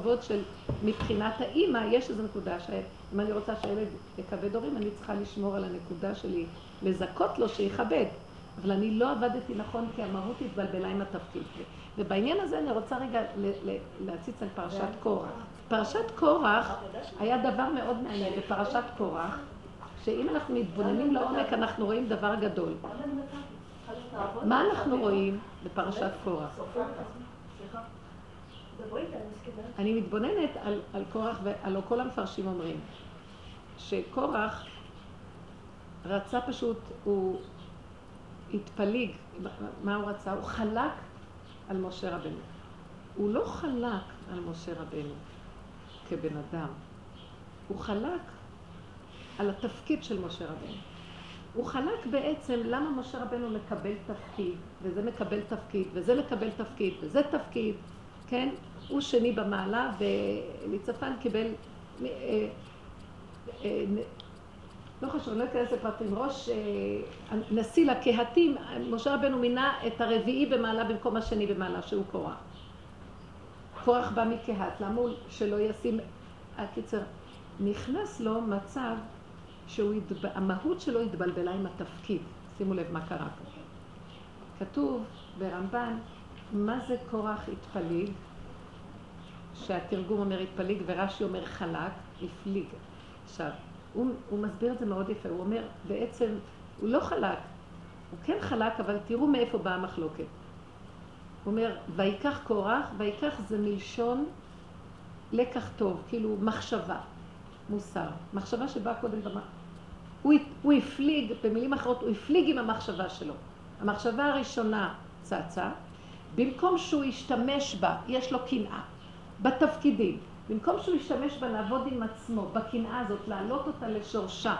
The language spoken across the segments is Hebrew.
הכבוד של מבחינת האימא, יש איזו נקודה שאם אני רוצה שהילד יכבד הורים, אני צריכה לשמור על הנקודה שלי, לזכות לו שיכבד. אבל אני לא עבדתי נכון כי המהות התבלבלה עם התפקיד. ובעניין הזה אני רוצה רגע להציץ על פרשת קורח. פרשת קורח היה דבר מאוד מעניין בפרשת קורח, שאם אנחנו מתבוננים לעומק אנחנו רואים דבר גדול. מה אנחנו רואים בפרשת קורח? אני מתבוננת על, על קורח, והלא כל המפרשים אומרים שקורח רצה פשוט, הוא התפליג, מה הוא רצה? הוא חלק על משה רבנו. הוא לא חלק על משה רבנו כבן אדם, הוא חלק על התפקיד של משה רבנו. הוא חלק בעצם למה משה רבנו מקבל תפקיד, וזה מקבל תפקיד, וזה מקבל תפקיד, וזה תפקיד, כן? הוא שני במעלה, וליצפן קיבל, אה, אה, לא חשוב, לא אכנס לפרטים, ראש אה, נשיא לקהתים, משה רבנו מינה את הרביעי במעלה במקום השני במעלה, שהוא קורח. קורח בא מקהת, למה הוא שלא ישים, הקיצר, נכנס לו מצב שהמהות שלו התבלבלה עם התפקיד. שימו לב מה קרה פה. כתוב ברמב"ן, מה זה קורח התפליג? שהתרגום אומר התפליג ורש"י אומר חלק, הפליג. עכשיו, הוא, הוא מסביר את זה מאוד יפה, הוא אומר, בעצם, הוא לא חלק, הוא כן חלק, אבל תראו מאיפה באה המחלוקת. הוא אומר, ויקח קורח, ויקח זה מלשון לקח טוב, כאילו מחשבה, מוסר. מחשבה שבאה קודם במה. הוא, הוא הפליג, במילים אחרות, הוא הפליג עם המחשבה שלו. המחשבה הראשונה צצה, במקום שהוא ישתמש בה, יש לו קנאה, בתפקידים. במקום שהוא ישתמש בה לעבוד עם עצמו, בקנאה הזאת, להעלות אותה לשורשה,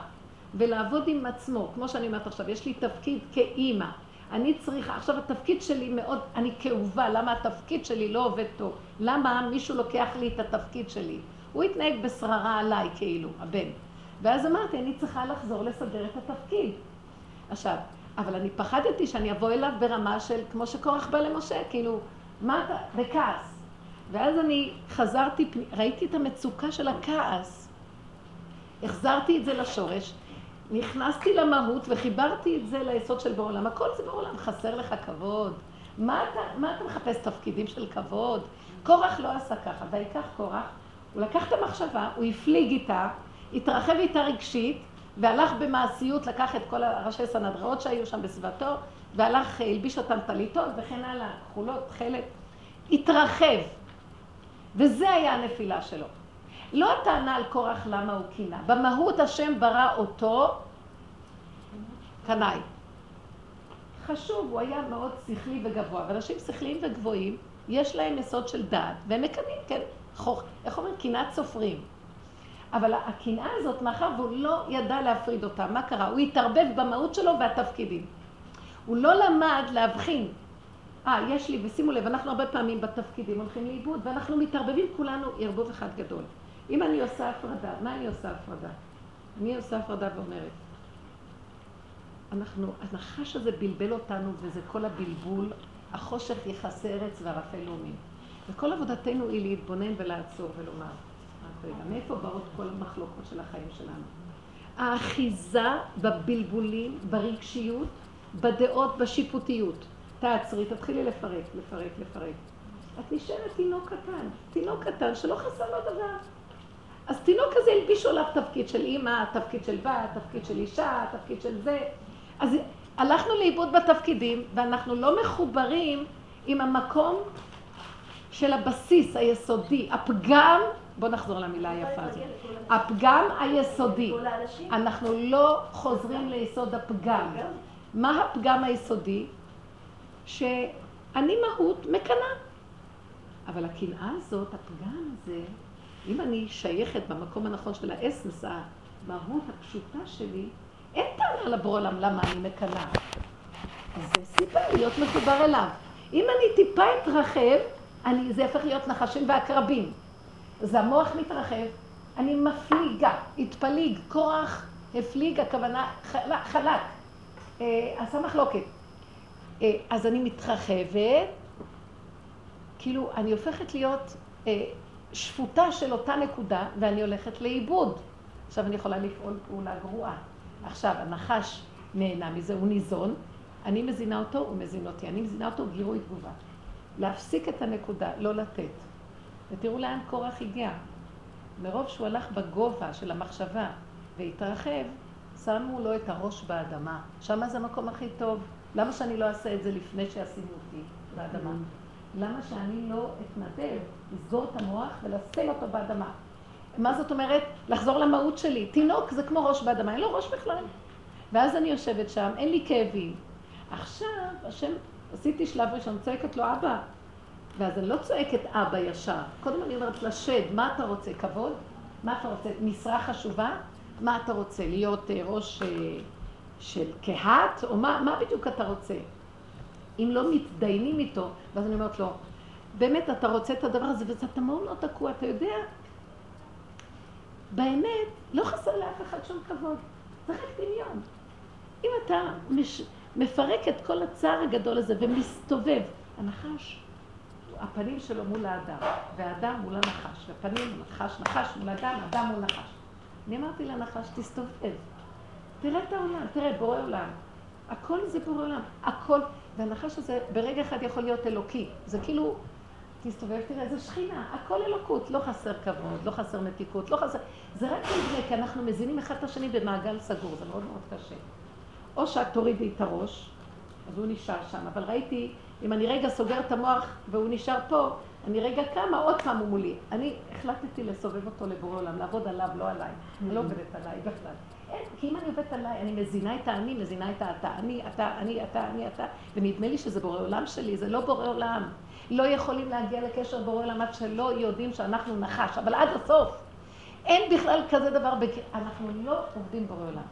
ולעבוד עם עצמו, כמו שאני אומרת עכשיו, יש לי תפקיד כאימא. אני צריכה, עכשיו התפקיד שלי מאוד, אני כאובה, למה התפקיד שלי לא עובד טוב? למה מישהו לוקח לי את התפקיד שלי? הוא התנהג בשררה עליי כאילו, הבן. ואז אמרתי, אני צריכה לחזור לסדר את התפקיד. עכשיו, אבל אני פחדתי שאני אבוא אליו ברמה של, כמו שקורח בא למשה, כאילו, מה אתה, בכעס. ואז אני חזרתי, ראיתי את המצוקה של הכעס. החזרתי את זה לשורש, נכנסתי למהות וחיברתי את זה ליסוד של בעולם. הכל זה בעולם, חסר לך כבוד. מה אתה, מה אתה מחפש תפקידים של כבוד? קורח לא עשה ככה, ויקח קורח, הוא לקח את המחשבה, הוא הפליג איתה, התרחב איתה רגשית, והלך במעשיות, לקח את כל הראשי סנהדראות שהיו שם בסביבתו, והלך, הלביש אותם טליתות וכן הלאה, כחולות, תכלת. התרחב. וזה היה הנפילה שלו. לא הטענה על קורח למה הוא קינה. במהות השם ברא אותו קנאי. חשוב, הוא היה מאוד שכלי וגבוה, ואנשים שכליים וגבוהים, יש להם יסוד של דעת, והם מקנאים, כן, חוך, איך אומרים? קנאת סופרים. אבל הקנאה הזאת, מאחר והוא לא ידע להפריד אותה, מה קרה? הוא התערבב במהות שלו והתפקידים. הוא לא למד להבחין. אה, יש לי, ושימו לב, אנחנו הרבה פעמים בתפקידים הולכים לאיבוד, ואנחנו מתערבבים כולנו ערבוב אחד גדול. אם אני עושה הפרדה, מה אני עושה הפרדה? אני עושה הפרדה ואומרת, אנחנו, הנחש הזה בלבל אותנו, וזה כל הבלבול, החושך יכסה ארץ וערפל לאומים. וכל עבודתנו היא להתבונן ולעצור ולומר, רגע, מאיפה באות כל המחלוקות של החיים שלנו? האחיזה בבלבולים, ברגשיות, בדעות, בשיפוטיות. תעצרי, תתחילי לפרק, לפרק, לפרק. את נשארת תינוק קטן, תינוק קטן שלא חסר לו דבר. אז תינוק כזה הלבישו עליו תפקיד של אימא, תפקיד של בת, תפקיד של אישה, תפקיד של זה. אז הלכנו לאיבוד בתפקידים, ואנחנו לא מחוברים עם המקום של הבסיס היסודי, הפגם, בואו נחזור למילה היפה הזאת, הפגם היסודי. אנחנו לא חוזרים ליסוד הפגם. מה הפגם היסודי? שאני מהות מקנאה. אבל הקנאה הזאת, הפגם הזה, אם אני שייכת במקום הנכון של האסנס, המהות הפשוטה שלי, אין טענה לבורא עולם למה אני מקנאה. זה סיבה להיות מחובר אליו. אם אני טיפה אתרחב, אני, זה יהפך להיות נחשים ועקרבים. אז המוח מתרחב, אני מפליגה, התפליג, כוח הפליג, הכוונה חלק, אה, עשה מחלוקת. אה, אז אני מתרחבת, כאילו, אני הופכת להיות אה, שפוטה של אותה נקודה, ואני הולכת לאיבוד. עכשיו אני יכולה לפעול פעולה גרועה. עכשיו, הנחש נהנה מזה, הוא ניזון, אני מזינה אותו, הוא מזין אותי. אני מזינה אותו, גירוי תגובה. להפסיק את הנקודה, לא לתת. ותראו לאן קורח הגיע. מרוב שהוא הלך בגובה של המחשבה והתרחב, שמו לו את הראש באדמה. שמה זה המקום הכי טוב. למה שאני לא אעשה את זה לפני שישימו אותי באדמה? למה שאני לא אתנדב לסגור את המוח ולשים אותו באדמה? מה זאת אומרת? לחזור למהות שלי. תינוק זה כמו ראש באדמה, אין לו ראש בכלל. ואז אני יושבת שם, אין לי כאבים. עכשיו, השם, עשיתי שלב ראשון, צועקת לו, אבא. ואז אני לא צועקת אבא ישר. קודם אני אומרת לשד, מה אתה רוצה? כבוד? מה אתה רוצה? משרה חשובה? מה אתה רוצה? להיות אה, ראש אה, של קהת? או מה, מה בדיוק אתה רוצה? אם לא מתדיינים איתו, ואז אני אומרת לו, באמת, אתה רוצה את הדבר הזה, ואתה מאוד מאוד תקוע, אתה יודע? באמת, לא חסר לאף אחד שום כבוד. זה רק דמיון. אם אתה מש... מפרק את כל הצער הגדול הזה ומסתובב, הנחש, הפנים שלו מול האדם, והאדם מול הנחש, והפנים, נחש, נחש מול האדם, אדם מול נחש. אני אמרתי לנחש, תסתובב, תראה את העולם, תראה, בורא עולם. הכל זה בורא עולם, הכל. והנחש הזה ברגע אחד יכול להיות אלוקי. זה כאילו, תסתובב, תראה, זה שכינה, הכל אלוקות, לא חסר כבוד, לא חסר מתיקות, לא חסר... זה רק נדמה, כי אנחנו מזינים אחד את השני במעגל סגור, זה מאוד מאוד קשה. או שאת תורידי את הראש, אז הוא נשאר שם, אבל ראיתי, אם אני רגע סוגר את המוח והוא נשאר פה, אני רגע קמה, עוד פעם הוא מולי. אני החלטתי לסובב אותו לבורא עולם, לעבוד עליו, לא עליי. אני לא עובדת עליי בכלל. אין, כי אם אני עובדת עליי, אני מזינה את האני, מזינה את האתה. אני, אתה, אני, אתה, אני, אתה. ונדמה לי שזה בורא עולם שלי, זה לא בורא עולם. לא יכולים להגיע לקשר בורא עולם עד שלא יודעים שאנחנו נחש, אבל עד הסוף. אין בכלל כזה דבר, בק... אנחנו לא עובדים בורא עולם.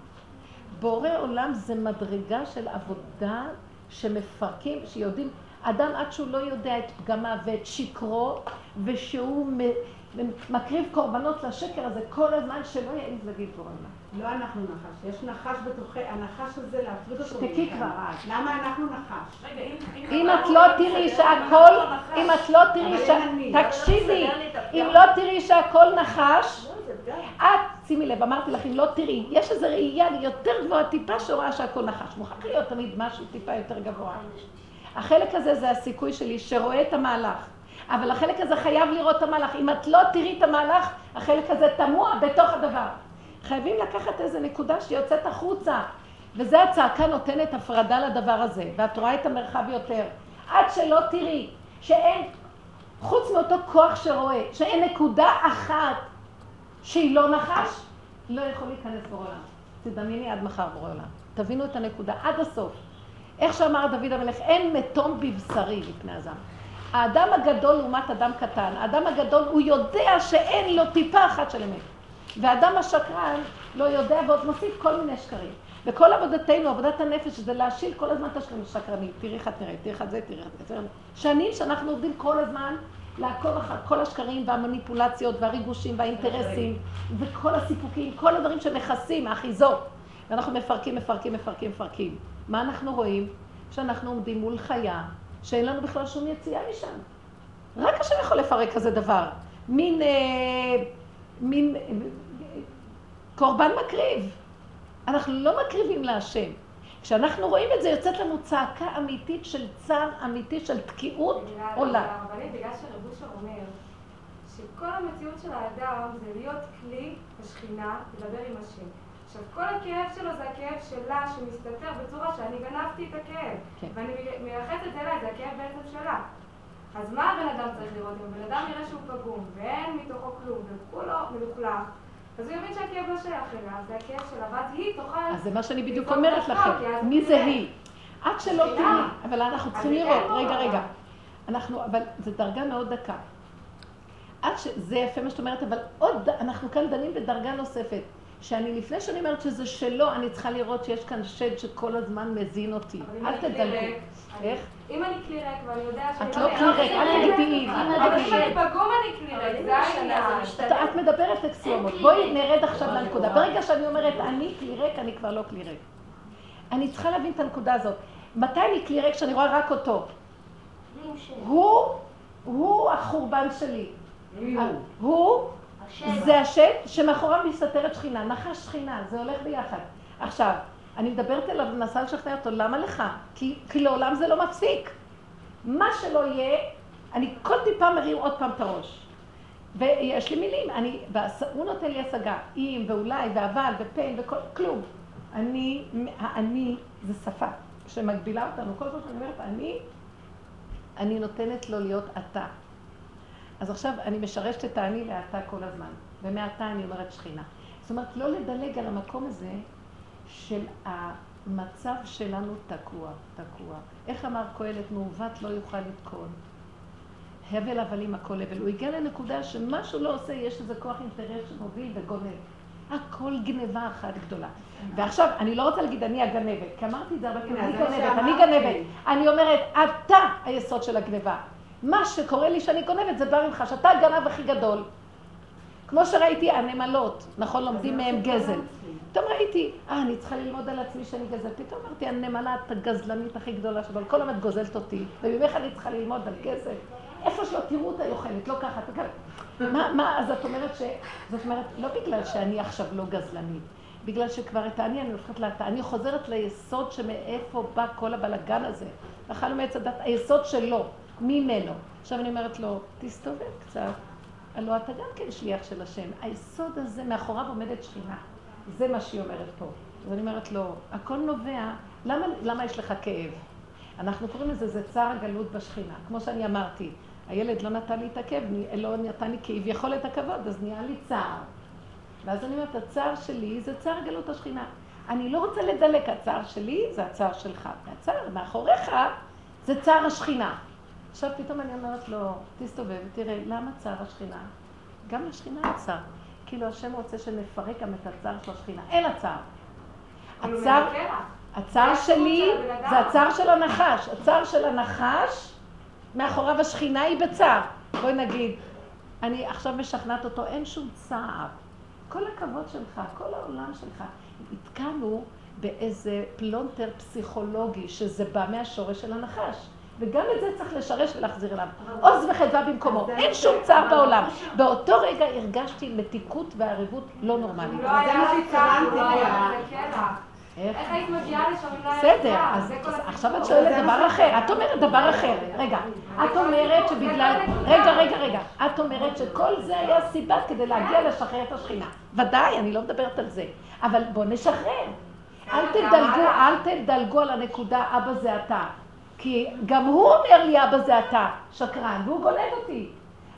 בורא עולם זה מדרגה של עבודה שמפרקים, שיודעים, אדם עד שהוא לא יודע את פגמיו ואת שקרו, ושהוא מקריב קורבנות לשקר הזה כל הזמן, שלא יעז להגיד בורא עולם. לא אנחנו נחש, יש נחש בתוכי, הנחש הזה להפריד אותו. שתקי כבר. למה אנחנו נחש? אם את לא תראי שהכל, אם את לא תראי ש... תקשיבי, אם לא תראי שהכל נחש, לא, את, שימי לב, אמרתי לך, אם לא תראי, יש איזו ראייה יותר גבוהה טיפה שרואה שהכל נחש. מוכרח להיות תמיד משהו טיפה יותר גבוה. החלק הזה זה הסיכוי שלי שרואה את המהלך. אבל החלק הזה חייב לראות את המהלך. אם את לא תראי את המהלך, החלק הזה תמוה בתוך הדבר. חייבים לקחת איזו נקודה שיוצאת החוצה. וזה הצעקה נותנת הפרדה לדבר הזה, ואת רואה את המרחב יותר. עד שלא תראי שאין, חוץ מאותו כוח שרואה, שאין נקודה אחת שהיא לא נחש, לא יכול להיכנס בעולם. תדמייני עד מחר בעולם. תבינו את הנקודה עד הסוף. איך שאמר דוד המלך, אין מתום בבשרי לפני הזעם. האדם הגדול לעומת אדם קטן, האדם הגדול הוא יודע שאין לו טיפה אחת של אמת. ואדם השקרן לא יודע ועוד מוסיף כל מיני שקרים. וכל עבודתנו, עבודת הנפש, זה להשיל כל הזמן את השקרים השקרנים. תראי איך את נראית, תראי איך את זה, תראי איך את זה. שנים שאנחנו עובדים כל הזמן לעקוב אחר כל השקרים והמניפולציות והריגושים והאינטרסים וכל הסיפוקים, כל הדברים שמכסים, האחיזות. ואנחנו מפרקים, מפרקים, מפרקים, מפרקים. מה אנחנו רואים? שאנחנו עומדים מול חיה שאין לנו בכלל שום יציאה משם. רק השם יכול לפרק כזה דבר. מין, אה, מין אה, קורבן מקריב. אנחנו לא מקריבים להשם. כשאנחנו רואים את זה, יוצאת לנו צעקה אמיתית של צער אמיתי, של תקיעות עולה. בגלל שרב אושר אומר שכל המציאות של האדם זה להיות כלי השכינה, לדבר עם השם. עכשיו, כל הכאב שלו זה הכאב שלה, שמסתתר בצורה שאני גנבתי את הכאב. כן. ואני מייחסת אליי, זה הכאב בעצם שלה. אז מה הבן אדם צריך לראות? אם הבן אדם יראה שהוא פגום, ואין מתוכו כלום, וכולו מלוכלך, אז הוא יבין שהכאב לא שייך אליה, זה הכאב שלה, ואז היא תוכל... אז זה מה שאני בדיוק אומרת לכם. מי זה היא? עד שלא תראי, אבל אנחנו צריכים לראות, רגע, רגע. אנחנו, אבל זו דרגה מאוד דקה. עד ש... זה יפה מה שאת אומרת, אבל עוד, אנחנו כאן דנים בדרגה נוספת. שאני, לפני שאני אומרת שזה שלו, אני צריכה לראות שיש כאן שד שכל הזמן מזין אותי. אל תדלגו. איך? אם אני כלי ריק ואני יודע שאני... את לא כלי ריק, אל תגידי אבל אם אני פגום אני כלי ריק, זה העניין. את מדברת אקסיומות. בואי נרד עכשיו לנקודה. ברגע שאני אומרת אני כלי ריק, אני כבר לא כלי ריק. אני צריכה להבין את הנקודה הזאת. מתי אני כלי ריק כשאני רואה רק אותו? הוא, הוא החורבן שלי. הוא, זה השם שמאחוריו מסתתרת שכינה, נחש שכינה, זה הולך ביחד. עכשיו, אני מדברת אליו ומנסה לשכנע אותו, למה לך? כי, כי לעולם זה לא מפסיק. מה שלא יהיה, אני כל טיפה מרים עוד פעם את הראש. ויש לי מילים, אני, הוא נותן לי השגה, אם ואולי ואבל ופן וכל, כלום. אני, האני זה שפה שמגבילה אותנו. כל פעם שאני אומרת אני, אני נותנת לו להיות אתה. אז עכשיו אני משרשת את האני לאתה כל הזמן, ומעתה אני אומרת שכינה. זאת אומרת, לא לדלג על המקום הזה של המצב שלנו תקוע, תקוע. איך אמר קהלת, מעוות לא יוכל לתקון. הבל הבלים הכל הבל. הוא הגיע לנקודה שמה שהוא לא עושה, יש איזה כוח אינטרס שמוביל וגונב. הכל גניבה אחת גדולה. ועכשיו, אני לא רוצה להגיד אני הגנבת, כי אמרתי את זה הרבה פעמים, אני גנבת, אני גנבת. אני אומרת, אתה היסוד של הגניבה. מה שקורה לי שאני גונבת זה בא ממך, שאתה הגנב הכי גדול. כמו שראיתי הנמלות, נכון, לומדים מהם גזל. פתאום ראיתי, אה, אני צריכה ללמוד על עצמי שאני גזל. פתאום אמרתי, הנמלה את הגזלנית הכי גדולה שבו, כל הזמן גוזלת אותי, וממך אני צריכה ללמוד על גזל. איפה שלא תראו אותה היא אוכלת, לא ככה, תקרא. מה, מה, אז את אומרת ש... זאת אומרת, לא בגלל שאני עכשיו לא גזלנית, בגלל שכבר את האני אני הופכת לאתה. אני חוזרת ליסוד שמאיפה בא כל הבלגן הזה. אכלנו מעץ הדת, היסוד שלו, ממנו. עכשיו אני אומרת לו, תסתובב קצת, הלוא אתה גם כן שליח של השם. היסוד הזה, מאחוריו עומדת שכינה. זה מה שהיא אומרת פה. אז אני אומרת לו, הכל נובע, למה, למה יש לך כאב? אנחנו קוראים לזה, זה צער הגלות בשכינה. כמו שאני אמרתי, הילד לא נתן לי את הכאב, לא נתן לי כביכול את הכבוד, אז נהיה לי צער. ואז אני אומרת, הצער שלי זה צער גלות השכינה. אני לא רוצה לדלק, הצער שלי זה הצער שלך. והצער מאחוריך זה צער השכינה. עכשיו פתאום אני אומרת לו, תסתובב ותראה, למה צער השכינה? גם לשכינה אין צער. כאילו השם רוצה שנפרק גם את הצער של השכינה. אין הצער. הצער, הצער שלי זה הצער של הנחש. הצער של הנחש, מאחוריו השכינה היא בצער. בואי נגיד, אני עכשיו משכנעת אותו, אין שום צער. כל הכבוד שלך, כל העולם שלך. התקענו באיזה פלונטר פסיכולוגי, שזה בא מהשורש של הנחש. וגם את זה צריך לשרש ולהחזיר אליו. עוז וחדווה במקומו, אין שום צער בעולם. באותו רגע הרגשתי מתיקות וערבות לא נורמלית. לא היה צער, לא היה איך היית מגיעה לשם אם לא היה בסדר, אז עכשיו את שואלת דבר אחר. את אומרת דבר אחר. רגע, את אומרת שבגלל... רגע, רגע, רגע. את אומרת שכל זה היה סיבה כדי להגיע לשחרר את השכינה. ודאי, אני לא מדברת על זה. אבל בוא נשחרר. אל תדלגו, אל תדלגו על הנקודה, אבא זה אתה. כי גם הוא אומר לי, אבא זה אתה, שקרן, והוא גונב אותי.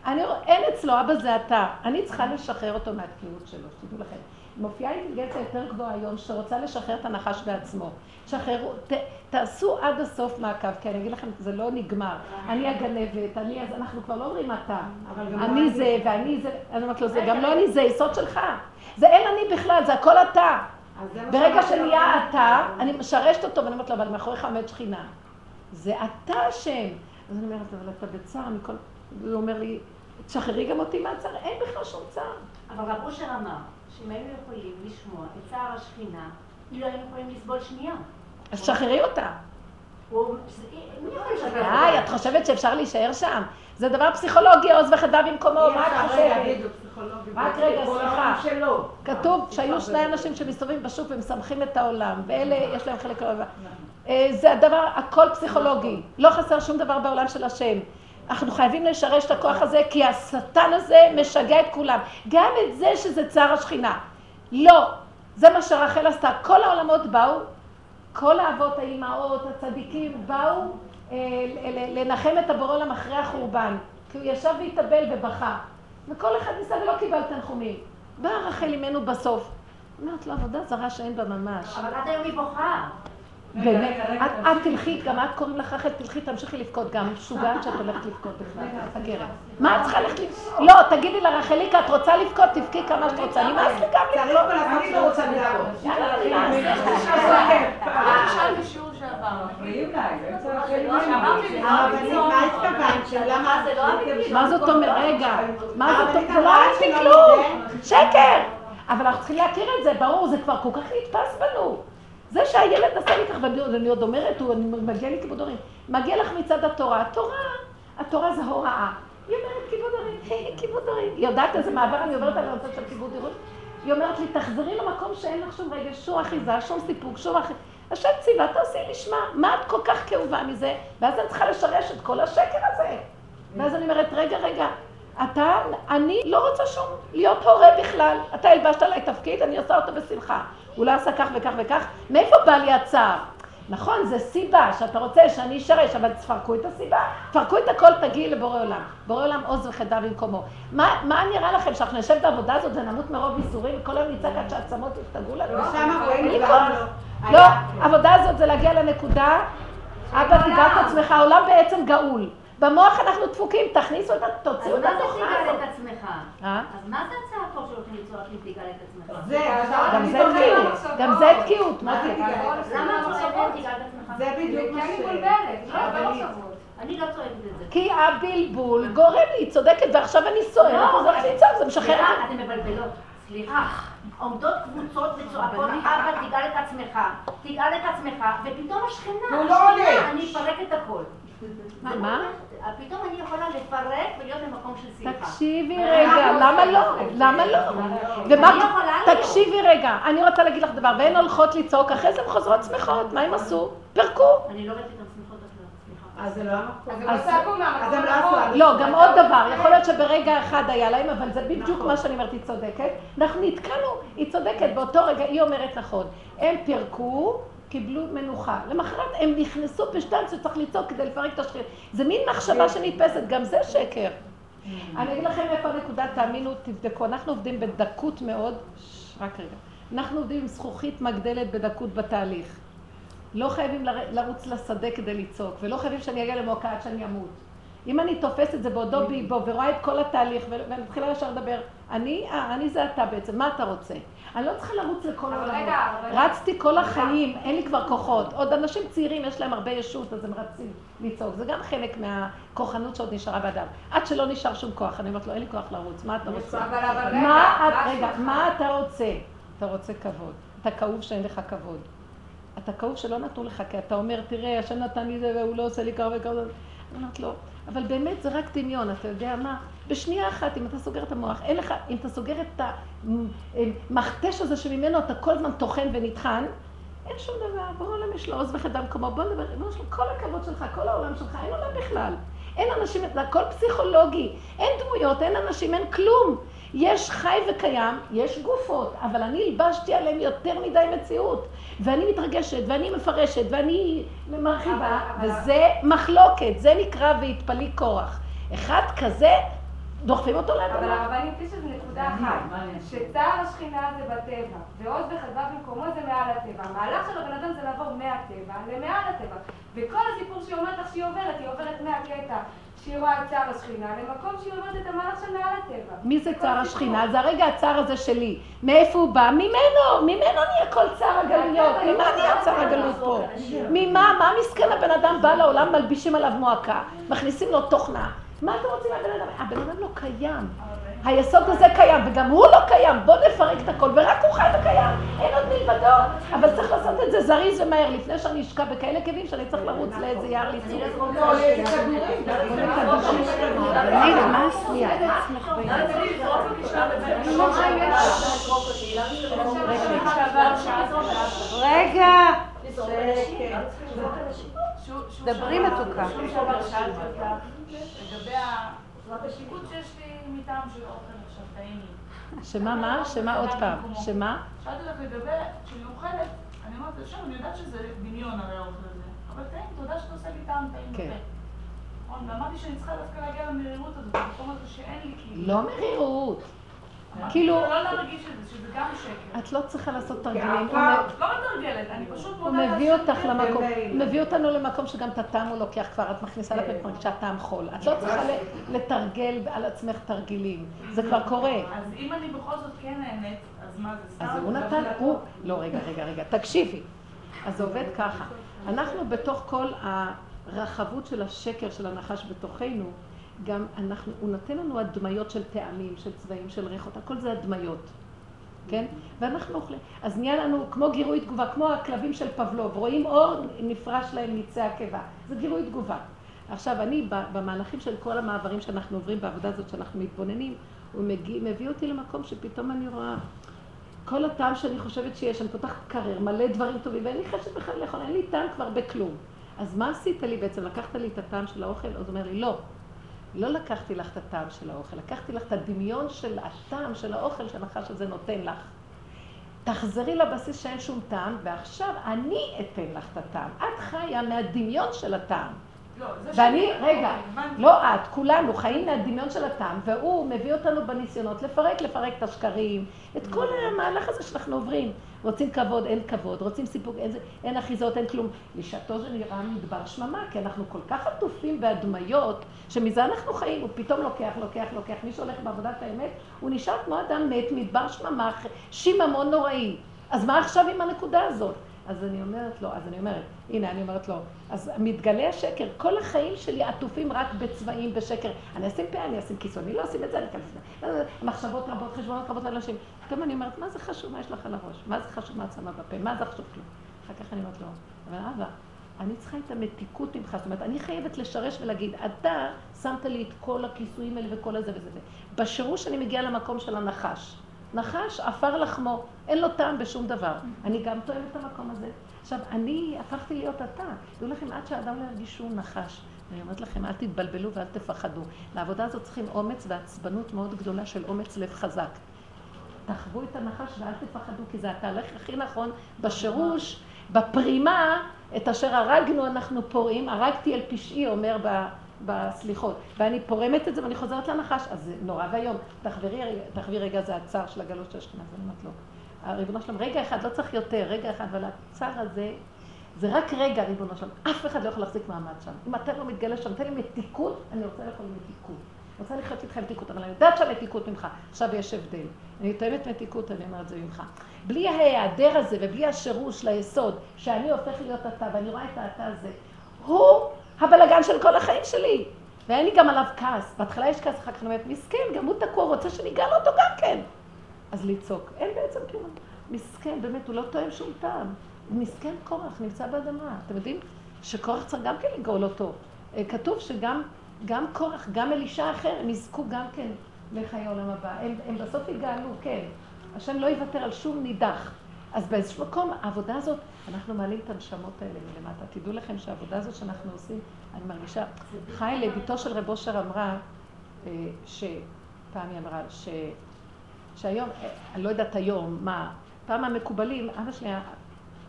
אני, אין אצלו, אבא זה אתה. אני צריכה לשחרר אותו מהתקיעות שלו, שתדעו לכם. מופיעה אינטליגנציה יותר גבוהה היום, שרוצה לשחרר את הנחש בעצמו. שחררו, ת, תעשו עד הסוף מעקב, כי אני אגיד לכם, זה לא נגמר. אני הגנבת, אני, אז אנחנו כבר לא אומרים אתה. אני זה, ואני זה, אני אומרת לו, זה גם לא אני, זה יסוד שלך. זה אין אני בכלל, זה הכל אתה. ברגע שנהיה אתה, אני משרשת אותו, ואני אומרת לו, אבל מאחוריך עומד שכינה. זה אתה השם. אז אני אומרת, אבל אתה בצער מכל... הוא אומר לי, תשחררי גם אותי מהצער, אין בכלל שום צער. אבל רב אושר אמר, שאם היינו יכולים לשמוע את צער השכינה, לא היינו יכולים לסבול שנייה. אז תשחררי אותה. די, את חושבת שאפשר להישאר שם? זה דבר פסיכולוגי, עוז וחדה במקומו, מה את חושבת? רק רגע, סליחה. כתוב שהיו שני אנשים שמסתובבים בשוק ומשמחים את העולם, ואלה יש להם חלק לעולם. אה, זה הדבר, הכל פסיכולוגי. לא חסר שום דבר בעולם של השם. אנחנו חייבים לשרש את הכוח הזה, כי השטן הזה משגע את כולם. גם את זה שזה צער השכינה. לא, זה מה שרחל עשתה. כל העולמות באו, כל האבות, האימהות, הצדיקים, באו אה, לנחם את הבורא עולם אחרי החורבן. כי הוא ישב והתאבל ובכה. וכל אחד ניסה ולא קיבל תנחומים. באה רחל אימנו בסוף. אומרת לו, עבודה זרה שאין בה ממש. אבל עד היום היא בוכה. באמת, את תלכי, גם את קוראים לך אחרת, תלכי, תמשיכי לבכות. גם, משוגעת שאת הולכת לבכות בכלל, הגרת. מה את צריכה ללכת לבכות? לא, תגידי לה, רחליקה, את רוצה לבכות, תבכי כמה שאת רוצה, נמאס לי גם לבכות. אני לא רוצה לבכות. יאללה, נמאס. מה זאת אומרת? רגע, מה זאת אומרת? זה לא אמיתי כלום, שקר. אבל אנחנו צריכים להכיר את זה, ברור, זה כבר כל כך נתפס בנו. זה שהילד עשה לי ככה, ואני עוד אומרת, הוא מגיע לי כיבוד הורים. מגיע לך מצד התורה. התורה, התורה זה הוראה. היא אומרת כיבוד דברים, כיבוד דברים. היא יודעת איזה מעבר אני עוברת על הנושא של כיבוד דברים? היא אומרת לי, תחזרי למקום שאין לך שום רגש, שום אחיזה, שום סיפוק, שום אחיזה. השם ציווה, תעשי לשמה. מה את כל כך כאובה מזה? ואז אני צריכה לשרש את כל השקר הזה. ואז אני אומרת, רגע, רגע, אתה, אני לא רוצה שום להיות הורה בכלל. אתה הלבשת עליי תפקיד, אני עושה אותו בשמחה. הוא לא עשה כך וכך וכך. מאיפה בא לי הצער? נכון, זה סיבה שאתה רוצה שאני אשרש, אבל תפרקו את הסיבה. תפרקו את הכל, תגיעי לבורא עולם. בורא עולם עוז וחדה במקומו. מה, מה נראה לכם, שאנחנו נשב בעבודה הזאת ונמות מרוב ייסורים, וכל היום נצעק עד שהעצמות יפתגו לנו? לא. לא, העבודה הזאת זה להגיע לנקודה, אבא תיגע את עצמך, העולם בעצם גאול. במוח אנחנו דפוקים, תכניסו את. אז תוציאו את מה זה הזאת. את עצמך? אה? אז מה זה הצעקות שהולכים לצעוק אם תגאל את עצמך? זה, גם זה תקיעות, גם זה תקיעות, מה זה עצמך? זה בדיוק מה כי אני ש... מבולבלת, לא לא. אני לא צועקת את זה. כי הבלבול גורם לי, היא צודקת, ועכשיו אני סוערת, לא, אז הולך לצעוק, זה משחרר. סליחה, אתן מבלבלות. סליחה, עומדות קבוצות וצועקות, אבא, תגאל את עצמך, תגאל את עצמך, ופתאום השכנה, לא. השכנה, אני אפרק את הכל. מה? פתאום אני יכולה לפרק ולהיות במקום של שמחה. תקשיבי רגע, למה לא? למה לא? אני ומה, יכולה. תקשיבי רגע, אני רוצה להגיד לך דבר, והן הולכות לצעוק, אחרי זה הן חוזרות שמחות, מה הן עשו? פירקו. אני לא ראיתי אותן שמחות. אז זה לא המקום. אז הם לא לא. עשו לא, גם עוד דבר, יכול להיות שברגע אחד היה להם, אבל זה בדיוק מה שאני אומרת, היא צודקת. אנחנו נתקענו, היא צודקת, באותו רגע היא אומרת נכון. הם פירקו, קיבלו מנוחה. למחרת הם נכנסו בשטנץ שצריך לצעוק כדי לפרק את השכיר. זה מין מחשבה שנתפסת, גם זה שקר. אני אגיד לכם איפה הנקודה, תאמינו, תבדקו. אנחנו עובדים בדקות מאוד, רק רגע. אנחנו עובדים עם זכוכית מגדלת בדקות בתהליך. לא חייבים לר- לרוץ לשדה כדי לצעוק, ולא חייבים שאני אגיע למועקה עד שאני אמות. אם אני תופסת את זה בעודו באיבו ורואה את כל התהליך ו- ומתחילה ישר לדבר, אני, אה, אני זה אתה בעצם, מה אתה רוצה? אני לא צריכה לרוץ לכל אבל- רצתי כל החיים, אין לי כבר כוחות. עוד אנשים צעירים, יש להם הרבה ישות, אז הם רצים לצעוק. זה גם חלק מהכוחנות שעוד נשארה באדם. עד שלא נשאר שום כוח, אני אומרת לו, אין לי כוח לרוץ, מה אתה רוצה? רגע. מה אתה רוצה? אתה רוצה כבוד. אתה כאוב שאין לך כבוד. אתה כאוב שלא נתנו לך, כי אתה אומר, תראה, השם נתן לי זה והוא לא עושה לי ככה וככה. אני אומרת לו, אבל באמת זה רק דמיון, אתה יודע מה? בשנייה אחת, אם אתה סוגר את המוח, אין לך, אם אתה סוגר את המכתש הזה שממנו אתה כל הזמן טוחן ונטחן, אין שום דבר, בורא עולם יש לו עוז וחדה במקומו, בוא נדבר, ריבונו שלו, כל הכבוד שלך, כל העולם שלך, אין עולם בכלל. אין אנשים, זה הכל פסיכולוגי, אין דמויות, אין אנשים, אין כלום. יש חי וקיים, יש גופות, אבל אני הלבשתי עליהם יותר מדי מציאות. ואני מתרגשת, ואני מפרשת, ואני מרחיבה, אבל- אבל- וזה מחלוקת, זה נקרא והתפליא קורח. אחד כזה, דוחפים אותו אבל לאדמה. הרבנית יש איזו נקודה אחת, שצער השכינה זה בטבע, ועוז וחדווה במקומו זה מעל הטבע. המהלך של הבן אדם זה לעבור מהטבע למעל הטבע. וכל הסיפור שהיא אומרת לך שהיא עוברת, היא עוברת מהקטע שהיא רואה את צער השכינה, למקום שהיא עוברת את המהלך של מעל הטבע. מי זה צער. השכינה? זה הרגע הצער הזה שלי. מאיפה הוא בא? ממנו! ממנו נהיה כל צער הגלויות. ממה נהיה צער הגלות פה? ממה? מה מסכן הבן אדם בא לעולם, מלבישים עליו מועקה, מכניסים לו תוכנה. מה אתם רוצים מהבן אדם? הבן אדם לא קיים. היסוד הזה קיים, וגם הוא לא קיים. בואו נפרק את הכל, ורק הוא חי וקיים. אין עוד מלבדו. אבל צריך לעשות את זה זריז ומהר, לפני שאני אשקע בכאלה כאבים, שאני צריך לרוץ לאיזה יער ליצור. לא. רגע. דברי מתוקה. לגבי השיקוט שיש לי מטעם של אוכל עכשיו, טעים לי. שמה, מה? שמה עוד פעם? שמה? שאלתי לך לגבי, כשאני אוכלת, אני אומרת, עכשיו אני יודעת שזה דמיון הרי האוכל הזה, אבל טעים, תודה שאתה עושה לי טעם טעים כן. בפה. נכון, ואמרתי שאני צריכה דווקא להגיע למרירות הזאת, במקום הזה שאין לי כאילו. לא מרירות. אמרתי, כאילו- לא להרגיש את זה, שזה גם שקר. את לא צריכה לעשות תרגילים. הוא לא מתרגלת, אני פשוט הוא מודה מביא להשם, אותך כן. למקום. הוא מביא אותנו למקום שגם את הטעם הוא לוקח כבר, את מכניסה לפה, את מרגישה טעם חול. את לא צריכה לתרגל על עצמך תרגילים, זה כבר קורה. אז אם אני בכל זאת כן נהנית, אז מה זה סתם? אז הוא נתן, הוא, לא, רגע, רגע, רגע, תקשיבי. אז זה עובד ככה. אנחנו בתוך כל הרחבות של השקר של הנחש בתוכנו, גם אנחנו, הוא נותן לנו הדמיות של טעמים, של צבעים, של ריחות, הכל זה הדמיות. כן? ואנחנו אוכלים. אז נהיה לנו כמו גירוי תגובה, כמו הכלבים של פבלוב, רואים אור, נפרש להם מיצי הקיבה. זה גירוי תגובה. עכשיו, אני, במהלכים של כל המעברים שאנחנו עוברים בעבודה הזאת, שאנחנו מתבוננים, הוא מגיע, מביא אותי למקום שפתאום אני רואה כל הטעם שאני חושבת שיש, אני פותחת קרר, מלא דברים טובים, ואין לי חשב בכלל לאכול, אין לי טעם כבר בכלום. אז מה עשית לי בעצם? לקחת לי את הטעם של האוכל? אז הוא אומר לי, לא. לא לקחתי לך את הטעם של האוכל, לקחתי לך את הדמיון של הטעם של האוכל שהנחש הזה נותן לך. תחזרי לבסיס שאין שום טעם, ועכשיו אני אתן לך את הטעם. את חיה מהדמיון של הטעם. לא, ואני, רגע, לא את, כולנו חיים מהדמיון של הטעם, והוא מביא אותנו בניסיונות לפרק, לפרק את השקרים, את כל המהלך הזה שאנחנו עוברים. רוצים כבוד, אין כבוד, רוצים סיפוק, אין, אין אחיזות, אין כלום. לשעתו זה נראה מדבר שממה, כי אנחנו כל כך עטופים בהדמיות, שמזה אנחנו חיים, הוא פתאום לוקח, לוקח, לוקח. מי שהולך בעבודת האמת, הוא נשאר כמו אדם מת, מדבר שממה, שיממון נוראי. אז מה עכשיו עם הנקודה הזאת? אז אני אומרת לו, אז אני אומרת, הנה, אני אומרת לו, אז מתגלה השקר, כל החיים שלי עטופים רק בצבעים, בשקר. אני אשים פה, אני אשים כיסו, אני לא אשים את זה, אני אכנס לזה. מחשבות רבות, חשבונות רבות על אנשים. פתאום אני אומרת, מה זה חשוב, מה יש לך על הראש? מה זה חשוב מה את שמה בפה? מה זה חשוב כלום? אחר כך אני אומרת לו, אבל אבא, אני צריכה את המתיקות ממך, זאת אומרת, אני חייבת לשרש ולהגיד, אתה שמת לי את כל הכיסויים האלה וכל הזה וזה. בשירוש אני מגיעה למקום של הנחש. נחש, עפר לחמו, אין לו טעם בשום דבר. אני גם טועמת את המקום הזה. עכשיו, אני הפכתי להיות אתה. תדעו לכם, עד שהאדם לא ירגיש שהוא נחש. אני אומרת לכם, אל תתבלבלו ואל תפחדו. לעבודה הזאת צריכים אומץ ועצבנות מאוד גדולה של אומץ לב חזק. תחוו את הנחש ואל תפחדו, כי זה התהליך הכי נכון בשירוש, בפרימה, את אשר הרגנו אנחנו פורעים, הרגתי אל פשעי, אומר. בסליחות, ואני פורמת את זה ואני חוזרת לנחש, אז זה נורא ואיום. תחווי רגע, זה הצער של הגלות של אשכנז, אני אומרת לו. הריבונו שלום, רגע אחד, לא צריך יותר, רגע אחד, אבל הצער הזה, זה רק רגע, ריבונו שלום. אף אחד לא יכול להחזיק מעמד שם. אם אתה לא מתגלה שם, תן לי מתיקות, אני רוצה לאכול מתיקות. אני רוצה לחיות איתך מתיקות, אבל אני יודעת שהמתיקות ממך. עכשיו יש הבדל. אני תואמת מתיקות, אני אומרת זה ממך. בלי ההיעדר הזה ובלי השירוש ליסוד, שאני הופך להיות אתה, ואני רואה את האתה הזה, הוא הבלגן של כל החיים שלי. ואין לי גם עליו כעס. בהתחלה יש כעס, אחר כך אני אומרת, מסכן, גם הוא תקוע, רוצה שניגע לו אותו גם כן. אז לצעוק. אין בעצם כלום. מסכן, באמת, הוא לא טועם שום טעם. מסכן קורח, נמצא באדמה. אתם יודעים שקורח צריך גם כן לגאול אותו. אה, כתוב שגם גם קורח, גם אלישע אחר, הם יזכו גם כן לחיי העולם הבא. הם, הם בסוף יגאלו, כן. השם לא יוותר על שום נידח. אז באיזשהו מקום, העבודה הזאת, אנחנו מעלים את הנשמות האלה מלמטה. תדעו לכם שהעבודה הזאת שאנחנו עושים, אני מרגישה, חי לביתו של רב אושר אמרה, אה, שפעם היא אמרה, ש... שהיום, אה, אני לא יודעת היום, מה, פעם המקובלים, אבא שלי,